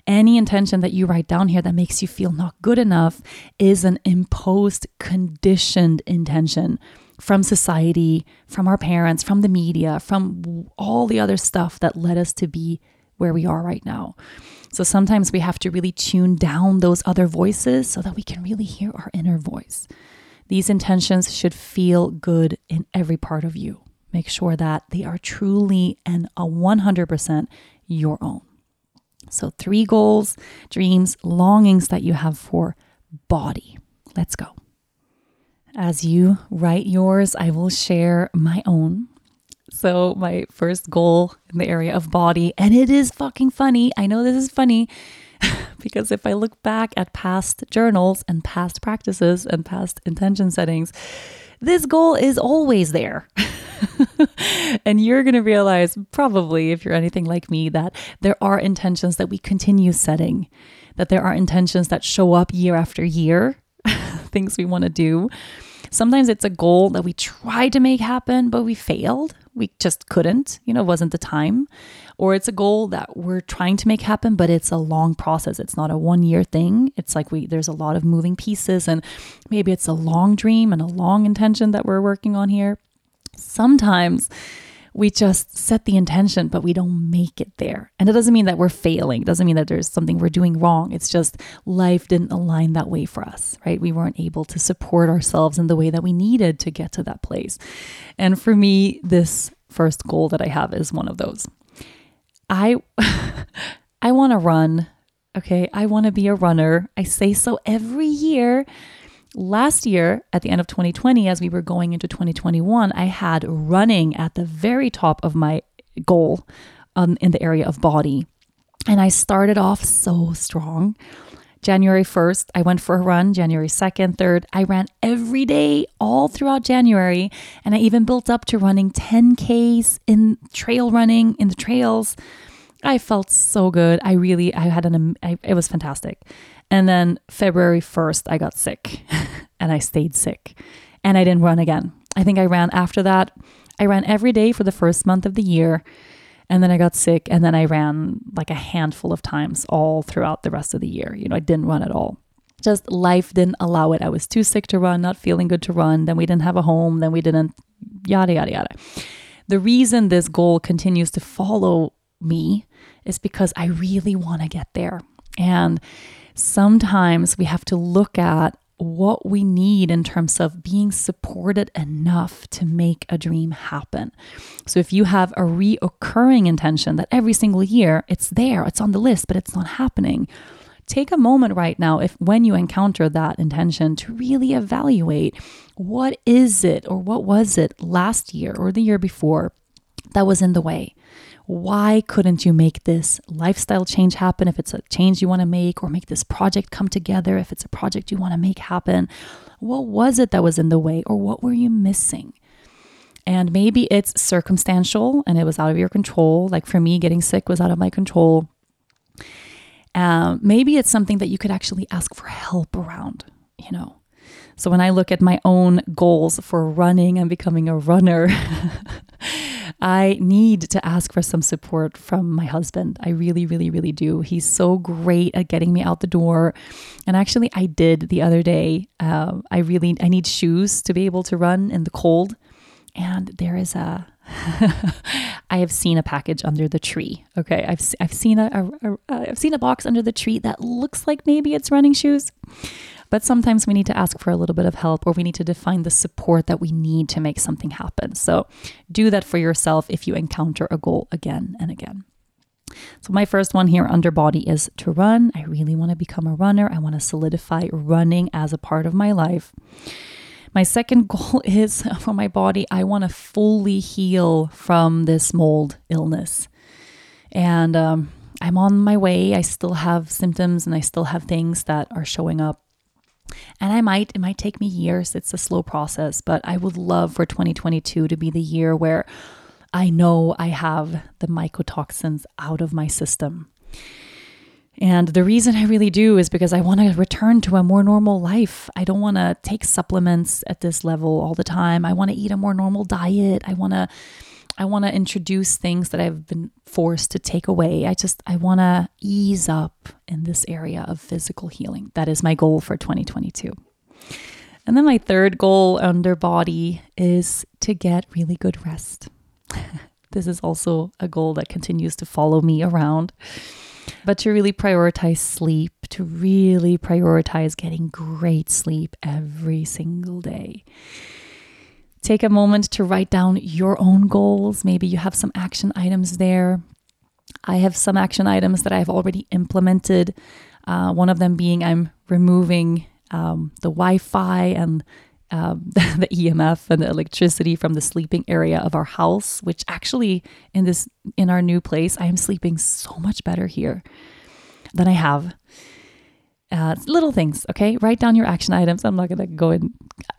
Any intention that you write down here that makes you feel not good enough is an imposed, conditioned intention from society, from our parents, from the media, from all the other stuff that led us to be where we are right now. So sometimes we have to really tune down those other voices so that we can really hear our inner voice. These intentions should feel good in every part of you. Make sure that they are truly and a 100% your own. So, three goals, dreams, longings that you have for body. Let's go. As you write yours, I will share my own. So, my first goal in the area of body, and it is fucking funny. I know this is funny because if I look back at past journals and past practices and past intention settings, this goal is always there. and you're going to realize, probably, if you're anything like me, that there are intentions that we continue setting, that there are intentions that show up year after year, things we want to do. Sometimes it's a goal that we tried to make happen, but we failed we just couldn't, you know, wasn't the time. Or it's a goal that we're trying to make happen, but it's a long process. It's not a one year thing. It's like we there's a lot of moving pieces and maybe it's a long dream and a long intention that we're working on here. Sometimes we just set the intention, but we don't make it there. And it doesn't mean that we're failing. It doesn't mean that there's something we're doing wrong. It's just life didn't align that way for us, right? We weren't able to support ourselves in the way that we needed to get to that place. And for me, this first goal that I have is one of those. I I want to run. Okay, I want to be a runner. I say so every year last year, at the end of 2020, as we were going into 2021, I had running at the very top of my goal um, in the area of body. And I started off so strong. January 1st, I went for a run. January 2nd, 3rd, I ran every day all throughout January. And I even built up to running 10Ks in trail running in the trails. I felt so good. I really, I had an, I, it was fantastic. And then February 1st, I got sick and I stayed sick and I didn't run again. I think I ran after that. I ran every day for the first month of the year. And then I got sick and then I ran like a handful of times all throughout the rest of the year. You know, I didn't run at all. Just life didn't allow it. I was too sick to run, not feeling good to run. Then we didn't have a home. Then we didn't, yada, yada, yada. The reason this goal continues to follow me is because I really want to get there. And sometimes we have to look at what we need in terms of being supported enough to make a dream happen. So if you have a reoccurring intention that every single year it's there, it's on the list, but it's not happening, take a moment right now if when you encounter that intention to really evaluate what is it or what was it last year or the year before that was in the way why couldn't you make this lifestyle change happen if it's a change you want to make, or make this project come together if it's a project you want to make happen? What was it that was in the way, or what were you missing? And maybe it's circumstantial and it was out of your control. Like for me, getting sick was out of my control. Um, maybe it's something that you could actually ask for help around, you know. So when I look at my own goals for running and becoming a runner, I need to ask for some support from my husband. I really, really, really do. He's so great at getting me out the door. And actually, I did the other day. Uh, I really I need shoes to be able to run in the cold, and there is a. I have seen a package under the tree. Okay, I've I've seen a, a, a I've seen a box under the tree that looks like maybe it's running shoes. But sometimes we need to ask for a little bit of help or we need to define the support that we need to make something happen. So do that for yourself if you encounter a goal again and again. So, my first one here under body is to run. I really want to become a runner. I want to solidify running as a part of my life. My second goal is for my body, I want to fully heal from this mold illness. And um, I'm on my way. I still have symptoms and I still have things that are showing up. And I might, it might take me years. It's a slow process, but I would love for 2022 to be the year where I know I have the mycotoxins out of my system. And the reason I really do is because I want to return to a more normal life. I don't want to take supplements at this level all the time. I want to eat a more normal diet. I want to I want to introduce things that I've been forced to take away. I just I want to ease up in this area of physical healing. That is my goal for 2022. And then my third goal under body is to get really good rest. this is also a goal that continues to follow me around. But to really prioritize sleep, to really prioritize getting great sleep every single day. Take a moment to write down your own goals. Maybe you have some action items there. I have some action items that I've already implemented. Uh, one of them being I'm removing um, the Wi Fi and um, the EMF and the electricity from the sleeping area of our house, which actually in this in our new place, I am sleeping so much better here than I have. Uh, little things, okay? Write down your action items. I'm not gonna go in.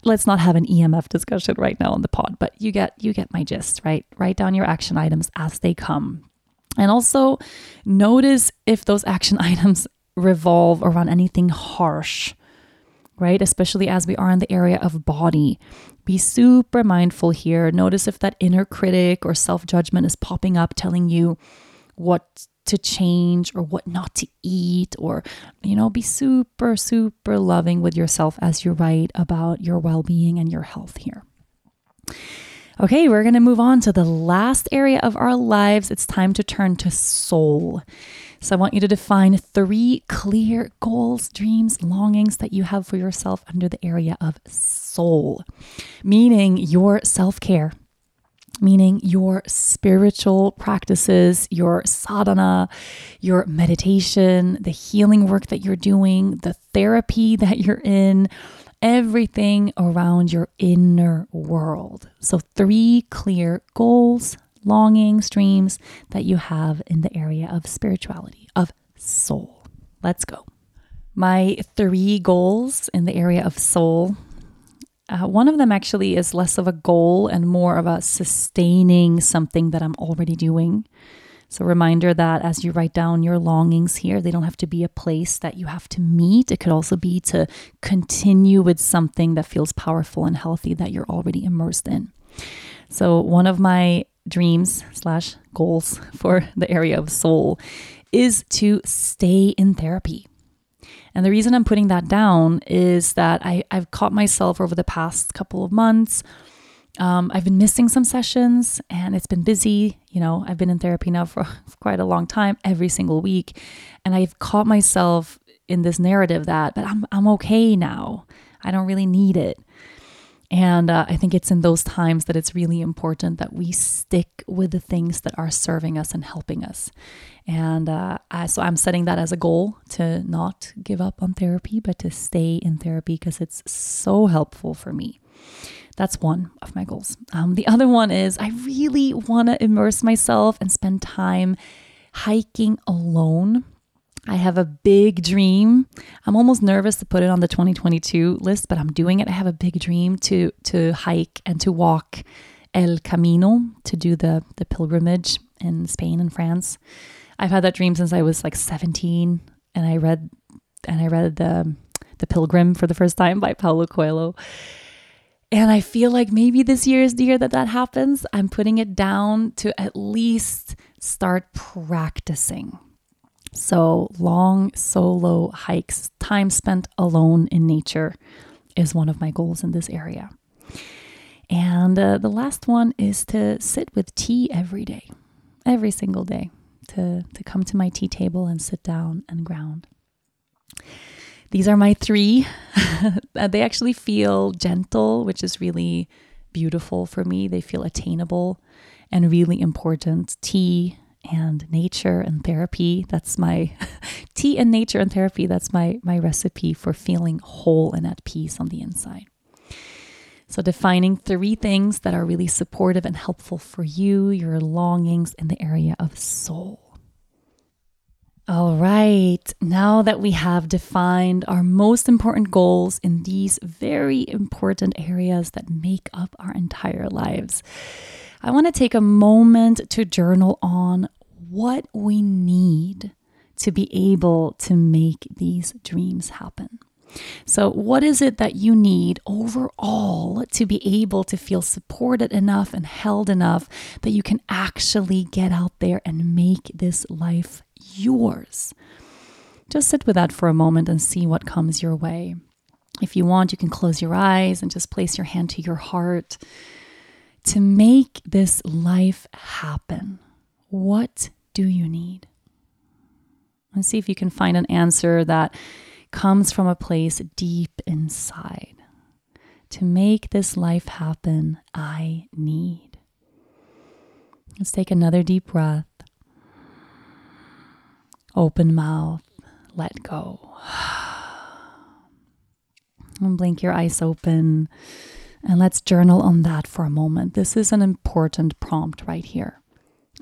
Let's not have an EMF discussion right now on the pod, but you get you get my gist, right? Write down your action items as they come, and also notice if those action items revolve around anything harsh, right? Especially as we are in the area of body. Be super mindful here. Notice if that inner critic or self judgment is popping up, telling you what to change or what not to eat or you know be super super loving with yourself as you write about your well-being and your health here. Okay we're going to move on to the last area of our lives. It's time to turn to soul. So i want you to define three clear goals dreams longings that you have for yourself under the area of soul meaning your self-care meaning your spiritual practices, your sadhana, your meditation, the healing work that you're doing, the therapy that you're in, everything around your inner world. So, three clear goals, longings, dreams that you have in the area of spirituality, of soul. Let's go. My three goals in the area of soul uh, one of them actually is less of a goal and more of a sustaining something that I'm already doing. So, reminder that as you write down your longings here, they don't have to be a place that you have to meet. It could also be to continue with something that feels powerful and healthy that you're already immersed in. So, one of my dreams slash goals for the area of soul is to stay in therapy. And the reason I'm putting that down is that I, I've caught myself over the past couple of months. Um, I've been missing some sessions and it's been busy. You know, I've been in therapy now for, quite a long time, every single week. And I've caught myself in this narrative that, but I'm, I'm okay now. I don't really need it. And uh, I think it's in those times that it's really important that we stick with the things that are serving us and helping us. And uh, I, so I'm setting that as a goal to not give up on therapy, but to stay in therapy because it's so helpful for me. That's one of my goals. Um, the other one is I really want to immerse myself and spend time hiking alone I have a big dream. I'm almost nervous to put it on the 2022 list, but I'm doing it. I have a big dream to to hike and to walk El Camino to do the the pilgrimage in Spain and France. I've had that dream since I was like 17 and I read and I read the The Pilgrim for the first time by Paulo Coelho. And I feel like maybe this year is the year that that happens. I'm putting it down to at least start practicing. So, long solo hikes, time spent alone in nature is one of my goals in this area. And uh, the last one is to sit with tea every day, every single day, to, to come to my tea table and sit down and ground. These are my three. Uh, they actually feel gentle, which is really beautiful for me. They feel attainable and really important. Tea and nature and therapy. That's my tea and nature and therapy. That's my my recipe for feeling whole and at peace on the inside. So, defining three things that are really supportive and helpful for you, your longings in the area of soul. All right, now that we have defined our most important goals in these very important areas that make up our entire lives, I want to take a moment to journal on what we need to be able to make these dreams happen. So, what is it that you need overall to be able to feel supported enough and held enough that you can actually get out there and make this life yours? Just sit with that for a moment and see what comes your way. If you want, you can close your eyes and just place your hand to your heart. To make this life happen, what do you need? And see if you can find an answer that comes from a place deep inside. To make this life happen, I need. Let's take another deep breath. Open mouth, let go. And blink your eyes open. And let's journal on that for a moment. This is an important prompt right here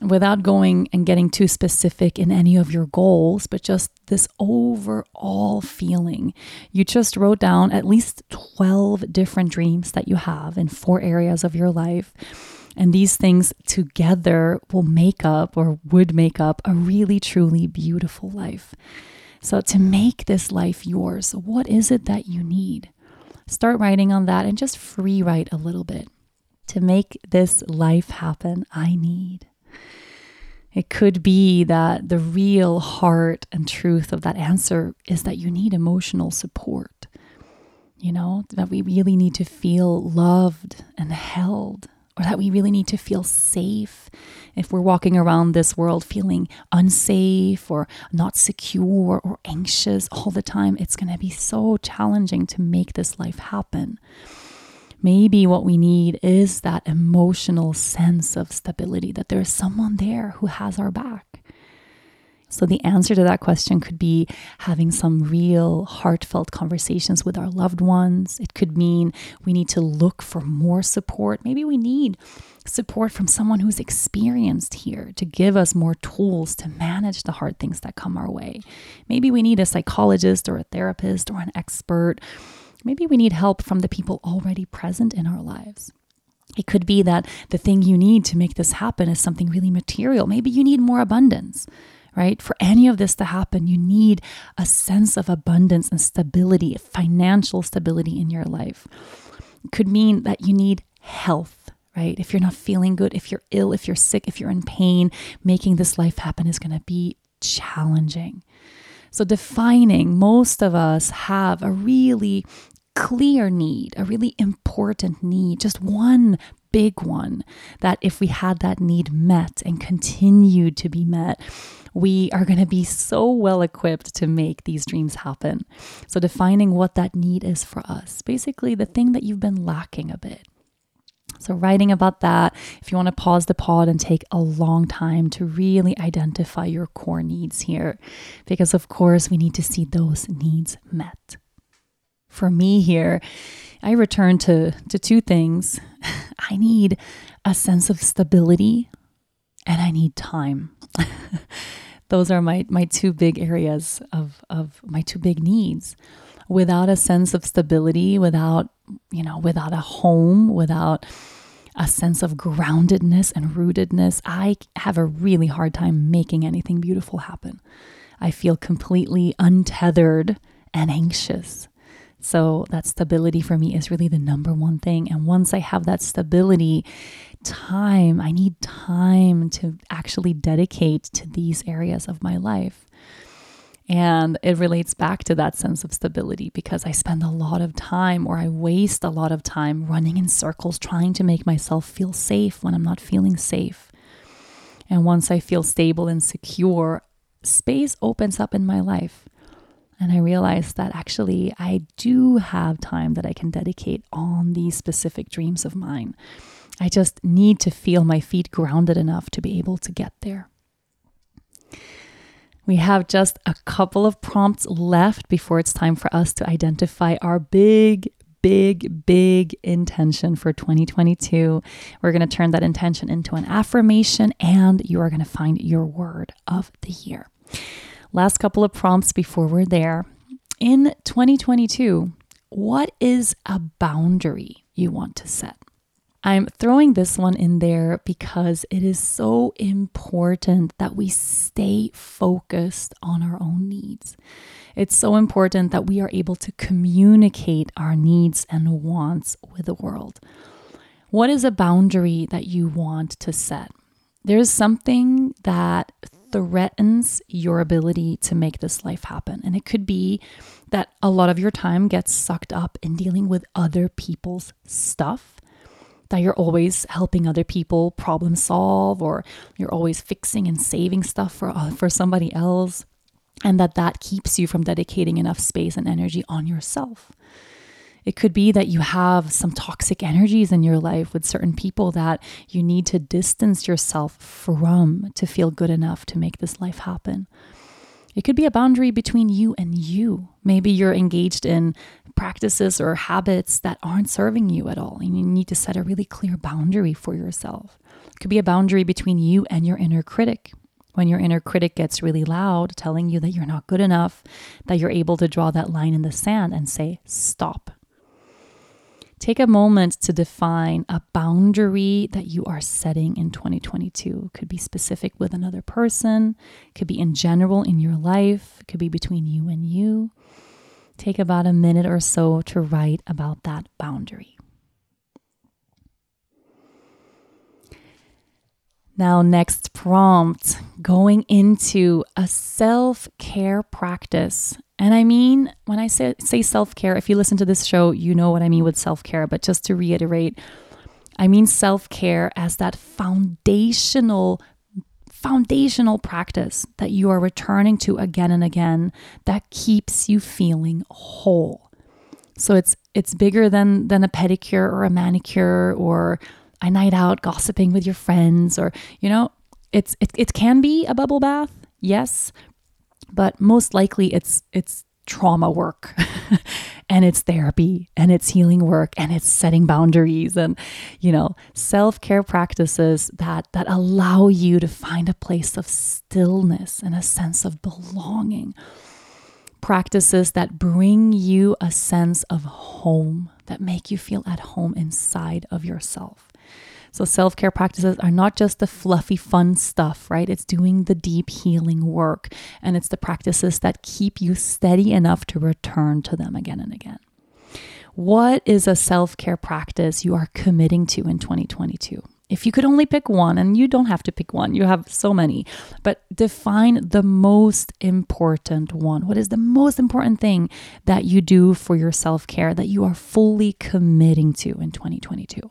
without going and getting too specific in any of your goals, but just this overall feeling. You just wrote down at least 12 different dreams that you have in four areas of your life. And these things together will make up or would make up a really, truly beautiful life. So, to make this life yours, what is it that you need? Start writing on that and just free write a little bit. To make this life happen, I need. It could be that the real heart and truth of that answer is that you need emotional support. You know, that we really need to feel loved and held, or that we really need to feel safe. If we're walking around this world feeling unsafe or not secure or anxious all the time, it's going to be so challenging to make this life happen. Maybe what we need is that emotional sense of stability, that there's someone there who has our back. So, the answer to that question could be having some real heartfelt conversations with our loved ones. It could mean we need to look for more support. Maybe we need support from someone who's experienced here to give us more tools to manage the hard things that come our way. Maybe we need a psychologist or a therapist or an expert maybe we need help from the people already present in our lives. It could be that the thing you need to make this happen is something really material. Maybe you need more abundance, right? For any of this to happen, you need a sense of abundance and stability, financial stability in your life. It could mean that you need health, right? If you're not feeling good, if you're ill, if you're sick, if you're in pain, making this life happen is going to be challenging. So, defining, most of us have a really clear need, a really important need, just one big one that if we had that need met and continued to be met, we are going to be so well equipped to make these dreams happen. So, defining what that need is for us, basically the thing that you've been lacking a bit. So, writing about that, if you want to pause the pod and take a long time to really identify your core needs here, because of course we need to see those needs met. For me here, I return to, to two things I need a sense of stability and I need time. those are my, my two big areas of, of my two big needs. Without a sense of stability, without you know, without a home, without a sense of groundedness and rootedness, I have a really hard time making anything beautiful happen. I feel completely untethered and anxious. So, that stability for me is really the number one thing. And once I have that stability, time, I need time to actually dedicate to these areas of my life. And it relates back to that sense of stability because I spend a lot of time or I waste a lot of time running in circles trying to make myself feel safe when I'm not feeling safe. And once I feel stable and secure, space opens up in my life. And I realized that actually I do have time that I can dedicate on these specific dreams of mine. I just need to feel my feet grounded enough to be able to get there. We have just a couple of prompts left before it's time for us to identify our big, big, big intention for 2022. We're going to turn that intention into an affirmation and you are going to find your word of the year. Last couple of prompts before we're there. In 2022, what is a boundary you want to set? I'm throwing this one in there because it is so important that we stay focused on our own needs. It's so important that we are able to communicate our needs and wants with the world. What is a boundary that you want to set? There's something that threatens your ability to make this life happen. And it could be that a lot of your time gets sucked up in dealing with other people's stuff. That you're always helping other people problem solve, or you're always fixing and saving stuff for, uh, for somebody else, and that that keeps you from dedicating enough space and energy on yourself. It could be that you have some toxic energies in your life with certain people that you need to distance yourself from to feel good enough to make this life happen. It could be a boundary between you and you. Maybe you're engaged in practices or habits that aren't serving you at all, and you need to set a really clear boundary for yourself. It could be a boundary between you and your inner critic. When your inner critic gets really loud, telling you that you're not good enough, that you're able to draw that line in the sand and say, Stop. Take a moment to define a boundary that you are setting in 2022. It could be specific with another person, could be in general in your life, could be between you and you. Take about a minute or so to write about that boundary. Now, next prompt going into a self care practice and I mean, when I say, say self care, if you listen to this show, you know what I mean with self care. But just to reiterate, I mean self care as that foundational foundational practice that you are returning to again and again that keeps you feeling whole. So it's it's bigger than than a pedicure or a manicure or a night out gossiping with your friends or you know, it's it, it can be a bubble bath, yes, but most likely it's it's trauma work. And it's therapy and it's healing work and it's setting boundaries and you know self-care practices that that allow you to find a place of stillness and a sense of belonging. Practices that bring you a sense of home that make you feel at home inside of yourself so, self care practices are not just the fluffy, fun stuff, right? It's doing the deep healing work and it's the practices that keep you steady enough to return to them again and again. What is a self care practice you are committing to in 2022? If you could only pick one, and you don't have to pick one, you have so many, but define the most important one. What is the most important thing that you do for your self care that you are fully committing to in 2022?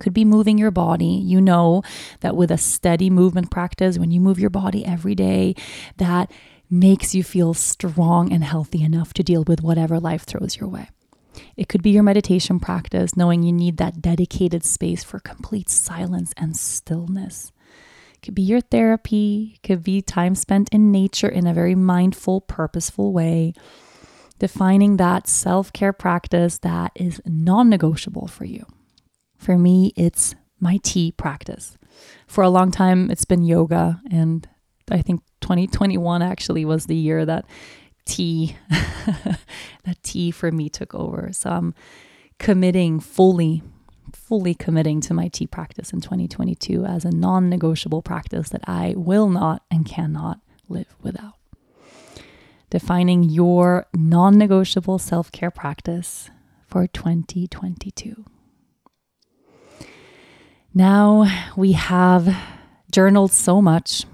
Could be moving your body. You know that with a steady movement practice, when you move your body every day, that makes you feel strong and healthy enough to deal with whatever life throws your way. It could be your meditation practice, knowing you need that dedicated space for complete silence and stillness. It could be your therapy, it could be time spent in nature in a very mindful, purposeful way. Defining that self care practice that is non negotiable for you. For me, it's my tea practice. For a long time, it's been yoga. And I think 2021 actually was the year that tea, that tea for me took over. So I'm committing fully, fully committing to my tea practice in 2022 as a non negotiable practice that I will not and cannot live without. defining your non negotiable self care practice for 2022. Now we have journaled so much.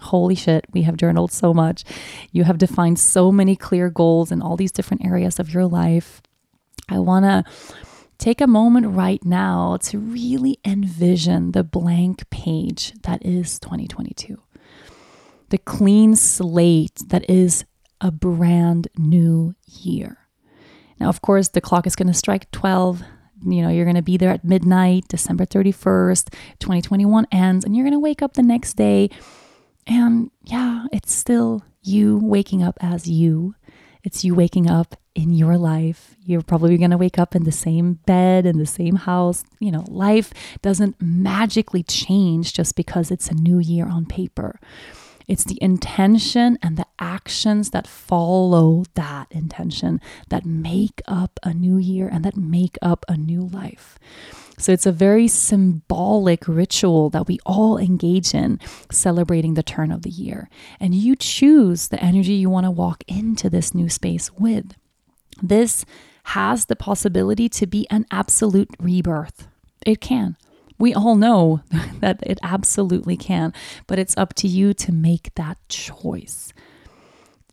Holy shit, we have journaled so much. You have defined so many clear goals in all these different areas of your life. I want to take a moment right now to really envision the blank page that is 2022, the clean slate that is a brand new year. Now, of course, the clock is going to strike 12. You know, you're going to be there at midnight, December 31st, 2021 ends, and you're going to wake up the next day. And yeah, it's still you waking up as you. It's you waking up in your life. You're probably going to wake up in the same bed, in the same house. You know, life doesn't magically change just because it's a new year on paper. It's the intention and the actions that follow that intention that make up a new year and that make up a new life. So it's a very symbolic ritual that we all engage in celebrating the turn of the year. And you choose the energy you want to walk into this new space with. This has the possibility to be an absolute rebirth. It can. We all know that it absolutely can, but it's up to you to make that choice.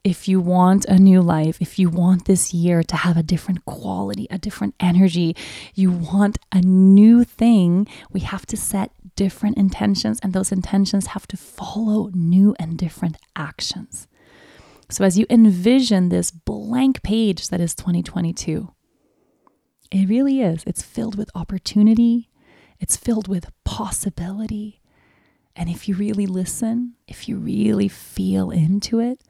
If you want a new life, if you want this year to have a different quality, a different energy, you want a new thing, we have to set different intentions, and those intentions have to follow new and different actions. So, as you envision this blank page that is 2022, it really is. It's filled with opportunity, it's filled with possibility. And if you really listen, if you really feel into it,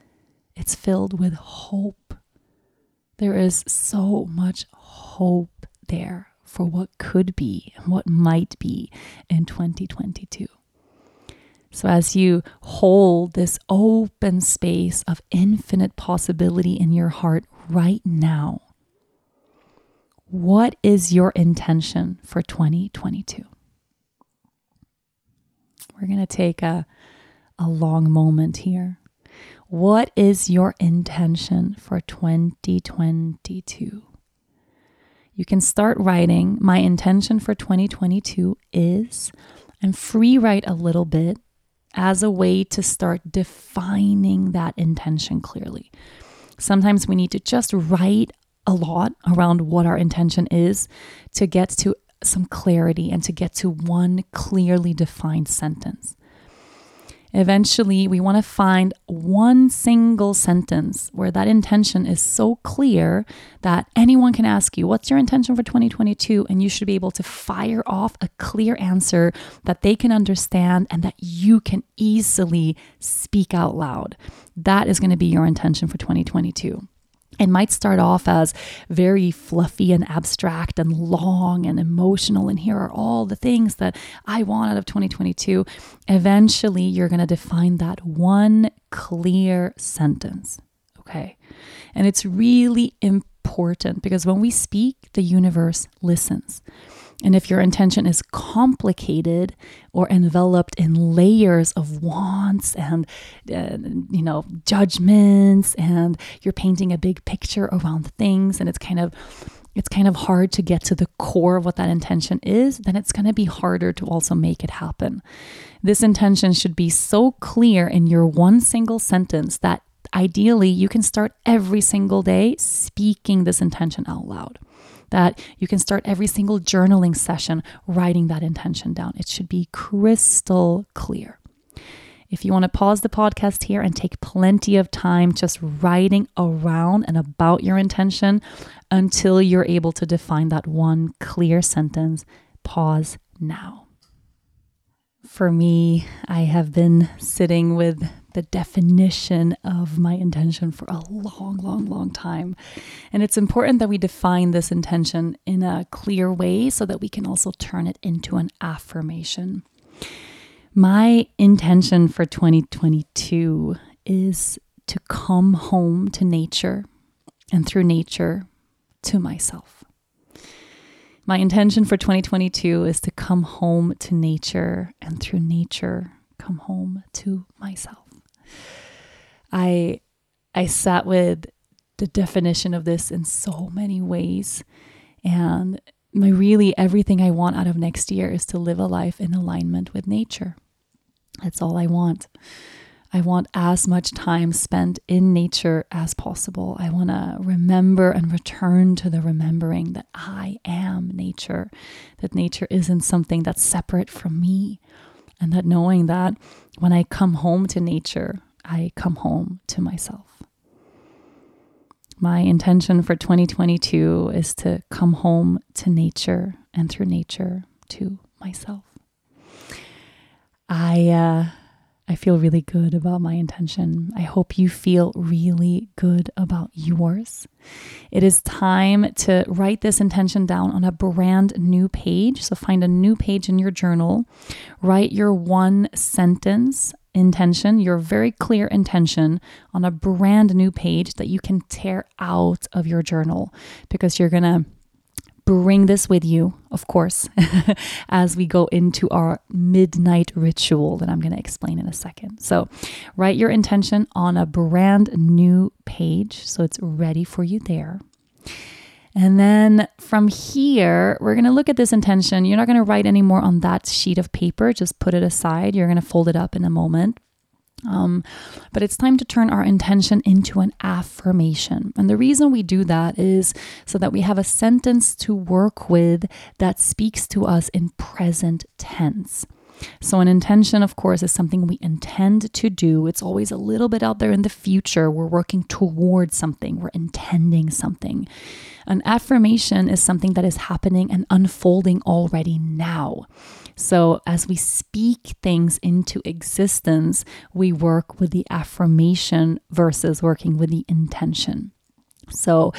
it's filled with hope. There is so much hope there for what could be and what might be in 2022. So, as you hold this open space of infinite possibility in your heart right now, what is your intention for 2022? We're going to take a, a long moment here. What is your intention for 2022? You can start writing. My intention for 2022 is, and free write a little bit as a way to start defining that intention clearly. Sometimes we need to just write a lot around what our intention is to get to some clarity and to get to one clearly defined sentence. Eventually, we want to find one single sentence where that intention is so clear that anyone can ask you, What's your intention for 2022? And you should be able to fire off a clear answer that they can understand and that you can easily speak out loud. That is going to be your intention for 2022. It might start off as very fluffy and abstract and long and emotional. And here are all the things that I want out of 2022. Eventually, you're going to define that one clear sentence. Okay. And it's really important because when we speak, the universe listens. And if your intention is complicated or enveloped in layers of wants and, uh, you know, judgments, and you're painting a big picture around things, and it's kind of it's kind of hard to get to the core of what that intention is, then it's going to be harder to also make it happen. This intention should be so clear in your one single sentence that ideally you can start every single day speaking this intention out loud that you can start every single journaling session writing that intention down. It should be crystal clear. If you want to pause the podcast here and take plenty of time just writing around and about your intention until you're able to define that one clear sentence, pause now. For me, I have been sitting with the definition of my intention for a long, long, long time. And it's important that we define this intention in a clear way so that we can also turn it into an affirmation. My intention for 2022 is to come home to nature and through nature to myself. My intention for 2022 is to come home to nature and through nature come home to myself. I I sat with the definition of this in so many ways. And my really everything I want out of next year is to live a life in alignment with nature. That's all I want. I want as much time spent in nature as possible. I want to remember and return to the remembering that I am nature, that nature isn't something that's separate from me, and that knowing that when I come home to nature, I come home to myself. My intention for 2022 is to come home to nature and through nature to myself. I uh, I feel really good about my intention. I hope you feel really good about yours. It is time to write this intention down on a brand new page. So find a new page in your journal, write your one sentence intention, your very clear intention on a brand new page that you can tear out of your journal because you're going to bring this with you, of course, as we go into our midnight ritual that I'm going to explain in a second. So, write your intention on a brand new page so it's ready for you there. And then from here, we're going to look at this intention. You're not going to write anymore on that sheet of paper, just put it aside. You're going to fold it up in a moment. Um, but it's time to turn our intention into an affirmation. And the reason we do that is so that we have a sentence to work with that speaks to us in present tense. So, an intention, of course, is something we intend to do. It's always a little bit out there in the future. We're working towards something, we're intending something. An affirmation is something that is happening and unfolding already now. So, as we speak things into existence, we work with the affirmation versus working with the intention. So,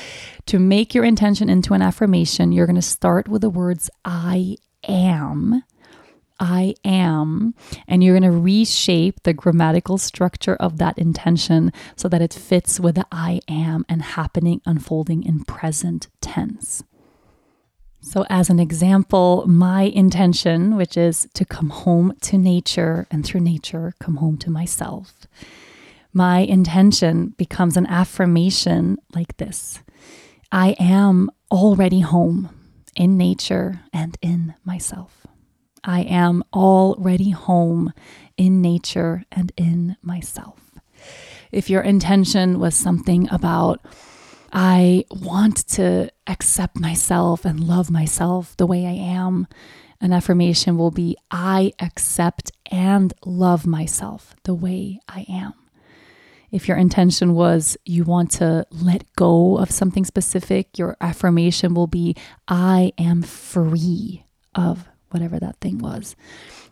to make your intention into an affirmation, you're going to start with the words I am. I am, and you're going to reshape the grammatical structure of that intention so that it fits with the I am and happening, unfolding in present tense. So, as an example, my intention, which is to come home to nature and through nature, come home to myself, my intention becomes an affirmation like this I am already home in nature and in myself. I am already home in nature and in myself. If your intention was something about, I want to accept myself and love myself the way I am. An affirmation will be I accept and love myself the way I am. If your intention was you want to let go of something specific, your affirmation will be I am free of whatever that thing was.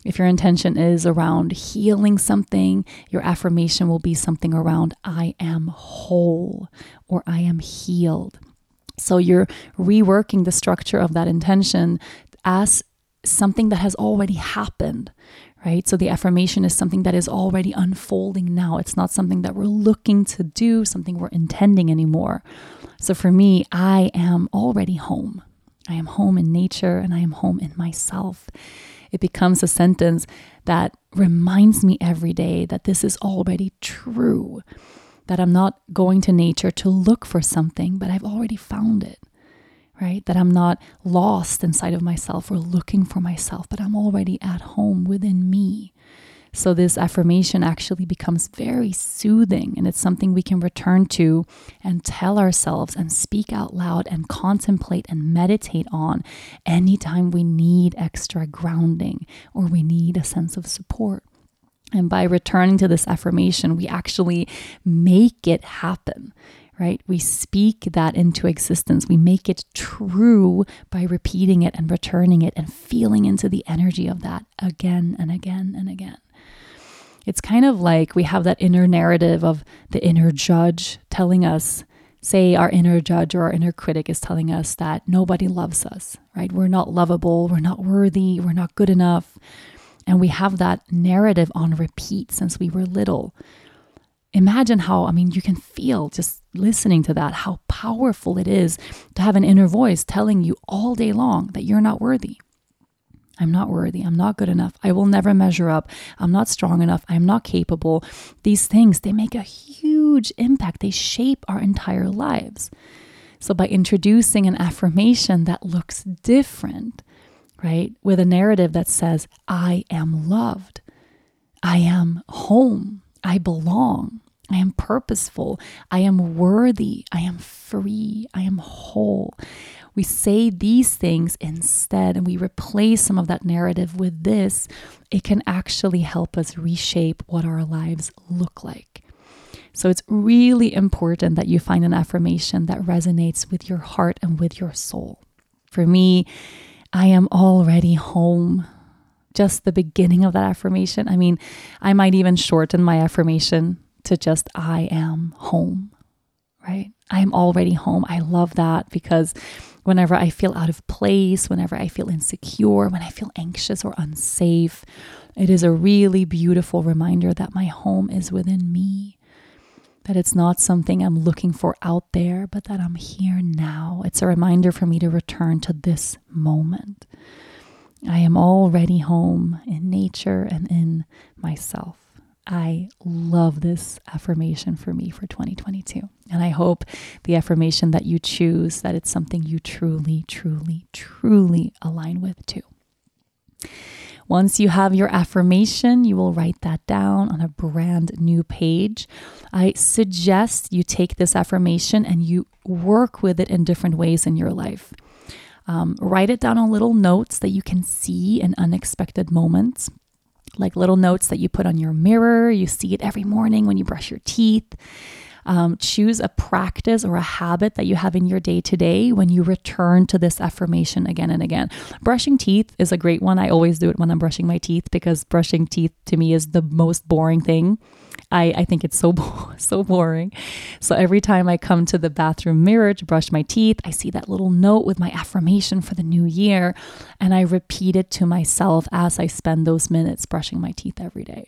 If your intention is around healing something, your affirmation will be something around I am whole or I am healed. So you're reworking the structure of that intention as something that has already happened, right? So the affirmation is something that is already unfolding now. It's not something that we're looking to do, something we're intending anymore. So for me, I am already home. I am home in nature and I am home in myself. It becomes a sentence that reminds me every day that this is already true that I'm not going to nature to look for something, but I've already found it, right? That I'm not lost inside of myself or looking for myself, but I'm already at home within me. So, this affirmation actually becomes very soothing, and it's something we can return to and tell ourselves and speak out loud and contemplate and meditate on anytime we need extra grounding or we need a sense of support. And by returning to this affirmation, we actually make it happen, right? We speak that into existence. We make it true by repeating it and returning it and feeling into the energy of that again and again and again. It's kind of like we have that inner narrative of the inner judge telling us, say, our inner judge or our inner critic is telling us that nobody loves us, right? We're not lovable, we're not worthy, we're not good enough and we have that narrative on repeat since we were little. Imagine how, I mean, you can feel just listening to that, how powerful it is to have an inner voice telling you all day long that you're not worthy. I'm not worthy. I'm not good enough. I will never measure up. I'm not strong enough. I'm not capable. These things, they make a huge impact. They shape our entire lives. So, by introducing an affirmation that looks different, right, with a narrative that says, I am loved, I am home, I belong, I am purposeful, I am worthy, I am free, I am whole. We say these things instead and we replace some of that narrative with this, it can actually help us reshape what our lives look like. So it's really important that you find an affirmation that resonates with your heart and with your soul. For me, I am already home. Just the beginning of that affirmation. I mean, I might even shorten my affirmation to just I am home, right? I am already home. I love that because whenever I feel out of place, whenever I feel insecure, when I feel anxious or unsafe, it is a really beautiful reminder that my home is within me that it's not something I'm looking for out there, but that I'm here now. It's a reminder for me to return to this moment. I am already home in nature and in myself. I love this affirmation for me for 2022. And I hope the affirmation that you choose that it's something you truly truly truly align with too. Once you have your affirmation, you will write that down on a brand new page. I suggest you take this affirmation and you work with it in different ways in your life. Um, write it down on little notes that you can see in unexpected moments, like little notes that you put on your mirror. You see it every morning when you brush your teeth. Um, choose a practice or a habit that you have in your day to day when you return to this affirmation again and again. Brushing teeth is a great one. I always do it when I'm brushing my teeth because brushing teeth to me is the most boring thing. I, I think it's so so boring. So every time I come to the bathroom mirror to brush my teeth, I see that little note with my affirmation for the new year, and I repeat it to myself as I spend those minutes brushing my teeth every day.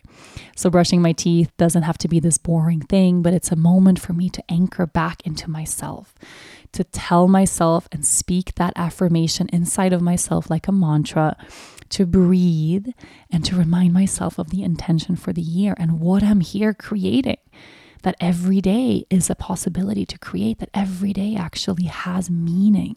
So brushing my teeth doesn't have to be this boring thing, but it's a moment for me to anchor back into myself, to tell myself and speak that affirmation inside of myself like a mantra to breathe and to remind myself of the intention for the year and what I'm here creating. That every day is a possibility to create, that every day actually has meaning.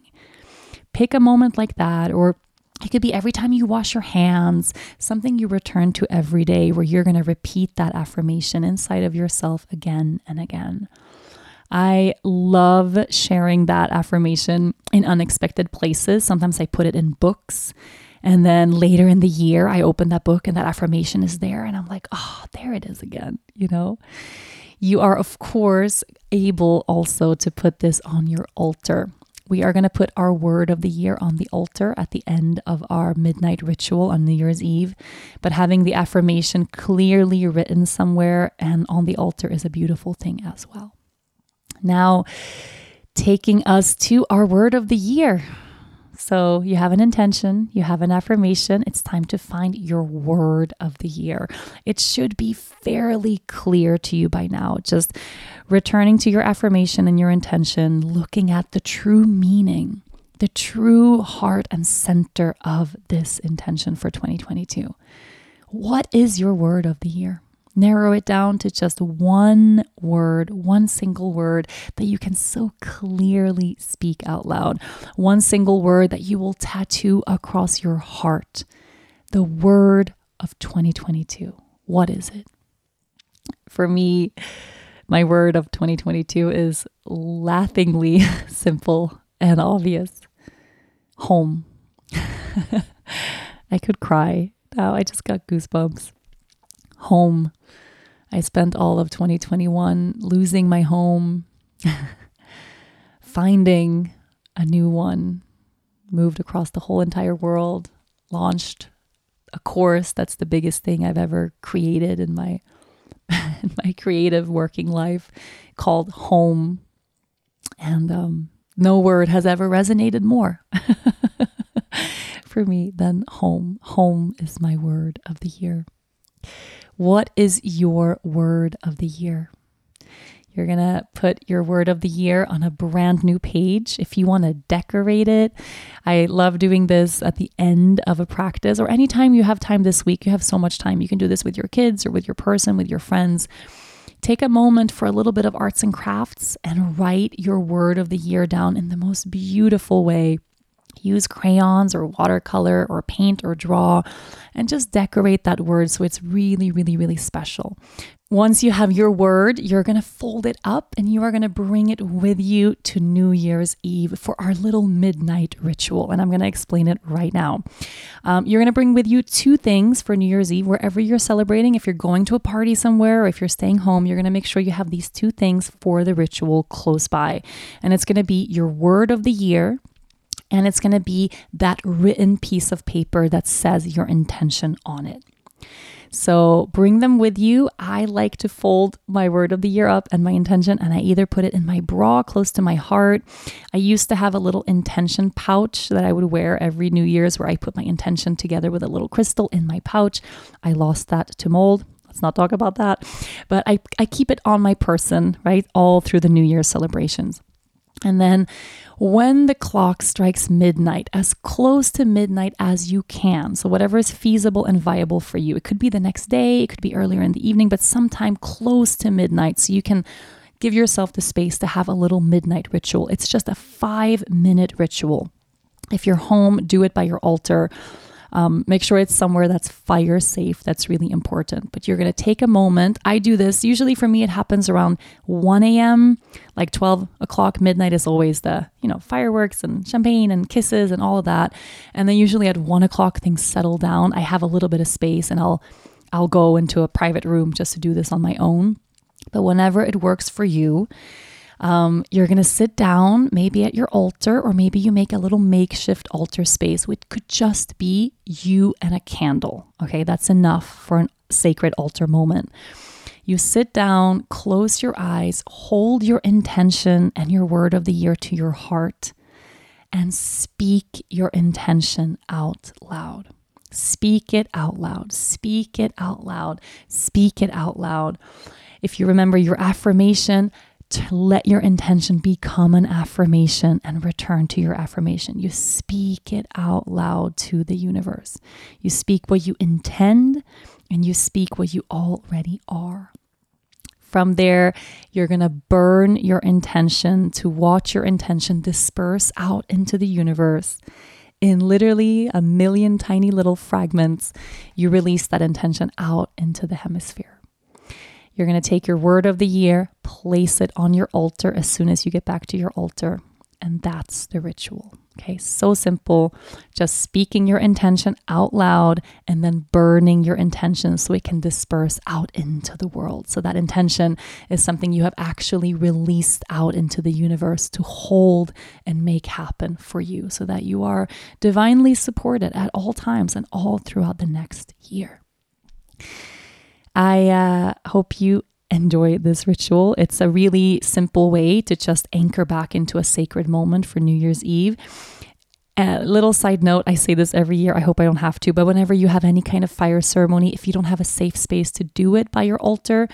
Pick a moment like that, or it could be every time you wash your hands, something you return to every day where you're going to repeat that affirmation inside of yourself again and again. I love sharing that affirmation in unexpected places. Sometimes I put it in books and then later in the year, I open that book and that affirmation is there. And I'm like, oh, there it is again, you know? You are, of course, able also to put this on your altar. We are going to put our word of the year on the altar at the end of our midnight ritual on New Year's Eve. But having the affirmation clearly written somewhere and on the altar is a beautiful thing as well. Now, taking us to our word of the year. So you have an intention, you have an affirmation. It's time to find your word of the year. It should be fairly clear to you by now. Just returning to your affirmation and your intention, looking at the true meaning, the true heart and center of this intention for 2022. What is your word of the year? Narrow it down to just one word, one single word that you can so clearly speak out loud, one single word that you will tattoo across your heart. The word of 2022. What is it? For me, my word of 2022 is laughingly simple and obvious home. I could cry. Now I just got goosebumps. Home. I spent all of 2021 losing my home, finding a new one, moved across the whole entire world, launched a course that's the biggest thing I've ever created in my in my creative working life called Home. And um, no word has ever resonated more for me than home. Home is my word of the year. What is your word of the year? You're going to put your word of the year on a brand new page. If you want to decorate it, I love doing this at the end of a practice or anytime you have time this week. You have so much time. You can do this with your kids or with your person, with your friends. Take a moment for a little bit of arts and crafts and write your word of the year down in the most beautiful way use crayons or watercolor or paint or draw and just decorate that word so it's really, really, really special. Once you have your word, you're going to fold it up and you are going to bring it with you to New Year's Eve for our little midnight ritual. And I'm going to explain it right now. Um, you're going to bring with you two things for New Year's Eve, wherever you're celebrating. If you're going to a party somewhere or if you're staying home, you're going to make sure you have these two things for the ritual close by. And it's going to be your word of the year and it's going to be that written piece of paper that says your intention on it. So bring them with you. I like to fold my word of the year up and my intention, and I either put it in my bra close to my heart. I used to have a little intention pouch that I would wear every New Year's where I put my intention together with a little crystal in my pouch. I lost that to mold. Let's not talk about that. But I, I keep it on my person, right? All through the New Year's celebrations. And then when the clock strikes midnight, as close to midnight as you can. So, whatever is feasible and viable for you. It could be the next day, it could be earlier in the evening, but sometime close to midnight so you can give yourself the space to have a little midnight ritual. It's just a five minute ritual. If you're home, do it by your altar. Um, make sure it's somewhere that's fire safe. That's really important. But you're going to take a moment. I do this. Usually for me, it happens around 1 a.m., like 12 o'clock. Midnight is always the, you know, fireworks and champagne and kisses and all of that. And then usually at 1 o'clock, things settle down. I have a little bit of space and I'll, I'll go into a private room just to do this on my own. But whenever it works for you, um, you're going to sit down, maybe at your altar, or maybe you make a little makeshift altar space, which could just be you and a candle. Okay, that's enough for a sacred altar moment. You sit down, close your eyes, hold your intention and your word of the year to your heart, and speak your intention out loud. Speak it out loud. Speak it out loud. Speak it out loud. If you remember your affirmation, to let your intention become an affirmation and return to your affirmation. You speak it out loud to the universe. You speak what you intend and you speak what you already are. From there, you're going to burn your intention to watch your intention disperse out into the universe. In literally a million tiny little fragments, you release that intention out into the hemisphere. You're going to take your word of the year, place it on your altar as soon as you get back to your altar. And that's the ritual. Okay, so simple. Just speaking your intention out loud and then burning your intention so it can disperse out into the world. So that intention is something you have actually released out into the universe to hold and make happen for you so that you are divinely supported at all times and all throughout the next year. I uh, hope you enjoy this ritual. It's a really simple way to just anchor back into a sacred moment for New Year's Eve. A little side note, I say this every year. I hope I don't have to, but whenever you have any kind of fire ceremony, if you don't have a safe space to do it by your altar,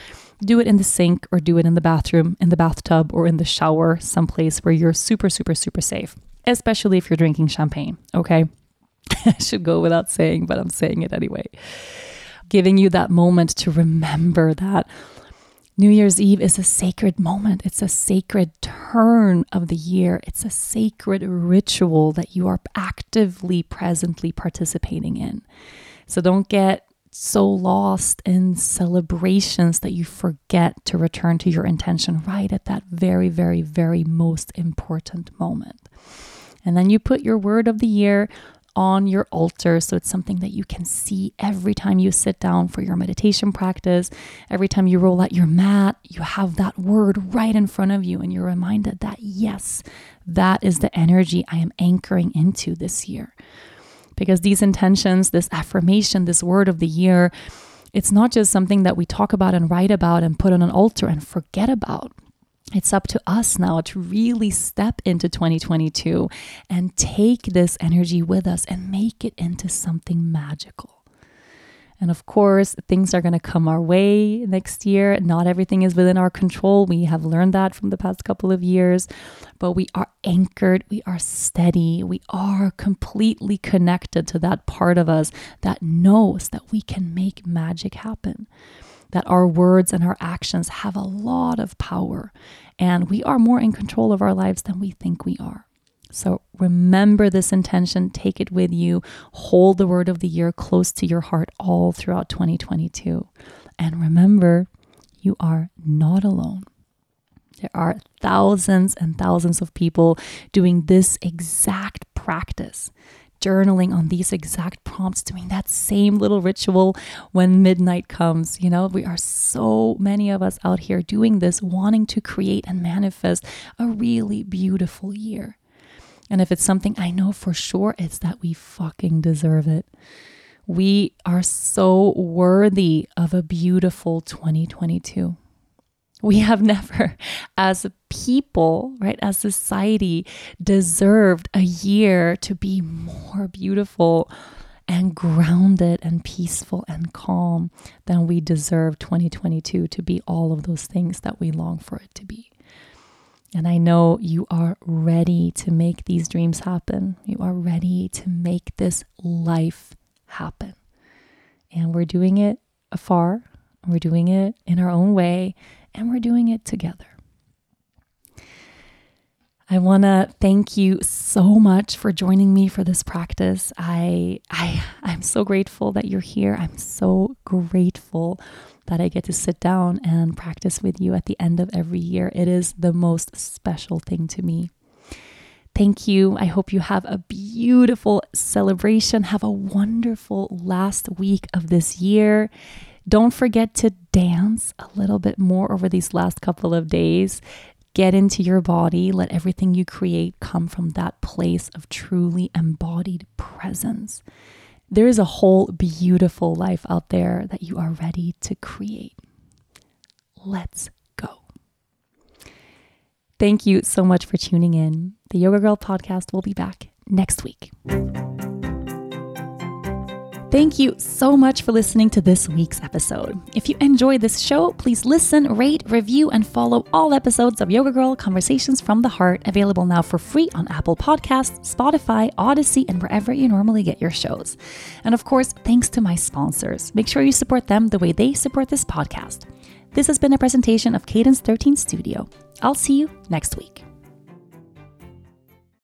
do it in the sink or do it in the bathroom, in the bathtub, or in the shower, someplace where you're super, super, super safe, especially if you're drinking champagne. Okay. I should go without saying, but I'm saying it anyway giving you that moment to remember that New Year's Eve is a sacred moment. It's a sacred turn of the year. It's a sacred ritual that you are actively, presently participating in. So don't get so lost in celebrations that you forget to return to your intention right at that very, very, very most important moment. And then you put your word of the year on your altar. So it's something that you can see every time you sit down for your meditation practice. Every time you roll out your mat, you have that word right in front of you, and you're reminded that, yes, that is the energy I am anchoring into this year. Because these intentions, this affirmation, this word of the year, it's not just something that we talk about and write about and put on an altar and forget about it's up to us now to really step into 2022 and take this energy with us and make it into something magical. And of course, things are going to come our way next year. Not everything is within our control. We have learned that from the past couple of years, but we are anchored, we are steady, we are completely connected to that part of us that knows that we can make magic happen. That our words and our actions have a lot of power, and we are more in control of our lives than we think we are. So remember this intention, take it with you, hold the word of the year close to your heart all throughout 2022. And remember, you are not alone. There are thousands and thousands of people doing this exact practice, journaling on these exact prompts, doing that same little ritual when midnight comes. You know, we are so many of us out here doing this, wanting to create and manifest a really beautiful year. And if it's something I know for sure, it's that we fucking deserve it. We are so worthy of a beautiful 2022. We have never, as a people, right, as society, deserved a year to be more beautiful and grounded and peaceful and calm than we deserve 2022 to be all of those things that we long for it to be. And I know you are ready to make these dreams happen. You are ready to make this life happen. And we're doing it afar, we're doing it in our own way, and we're doing it together. I want to thank you so much for joining me for this practice. I I I'm so grateful that you're here. I'm so grateful that I get to sit down and practice with you at the end of every year. It is the most special thing to me. Thank you. I hope you have a beautiful celebration. Have a wonderful last week of this year. Don't forget to dance a little bit more over these last couple of days. Get into your body. Let everything you create come from that place of truly embodied presence. There is a whole beautiful life out there that you are ready to create. Let's go. Thank you so much for tuning in. The Yoga Girl podcast will be back next week. Thank you so much for listening to this week's episode. If you enjoyed this show, please listen, rate, review, and follow all episodes of Yoga Girl Conversations from the Heart, available now for free on Apple Podcasts, Spotify, Audacy, and wherever you normally get your shows. And of course, thanks to my sponsors. Make sure you support them the way they support this podcast. This has been a presentation of Cadence 13 Studio. I'll see you next week.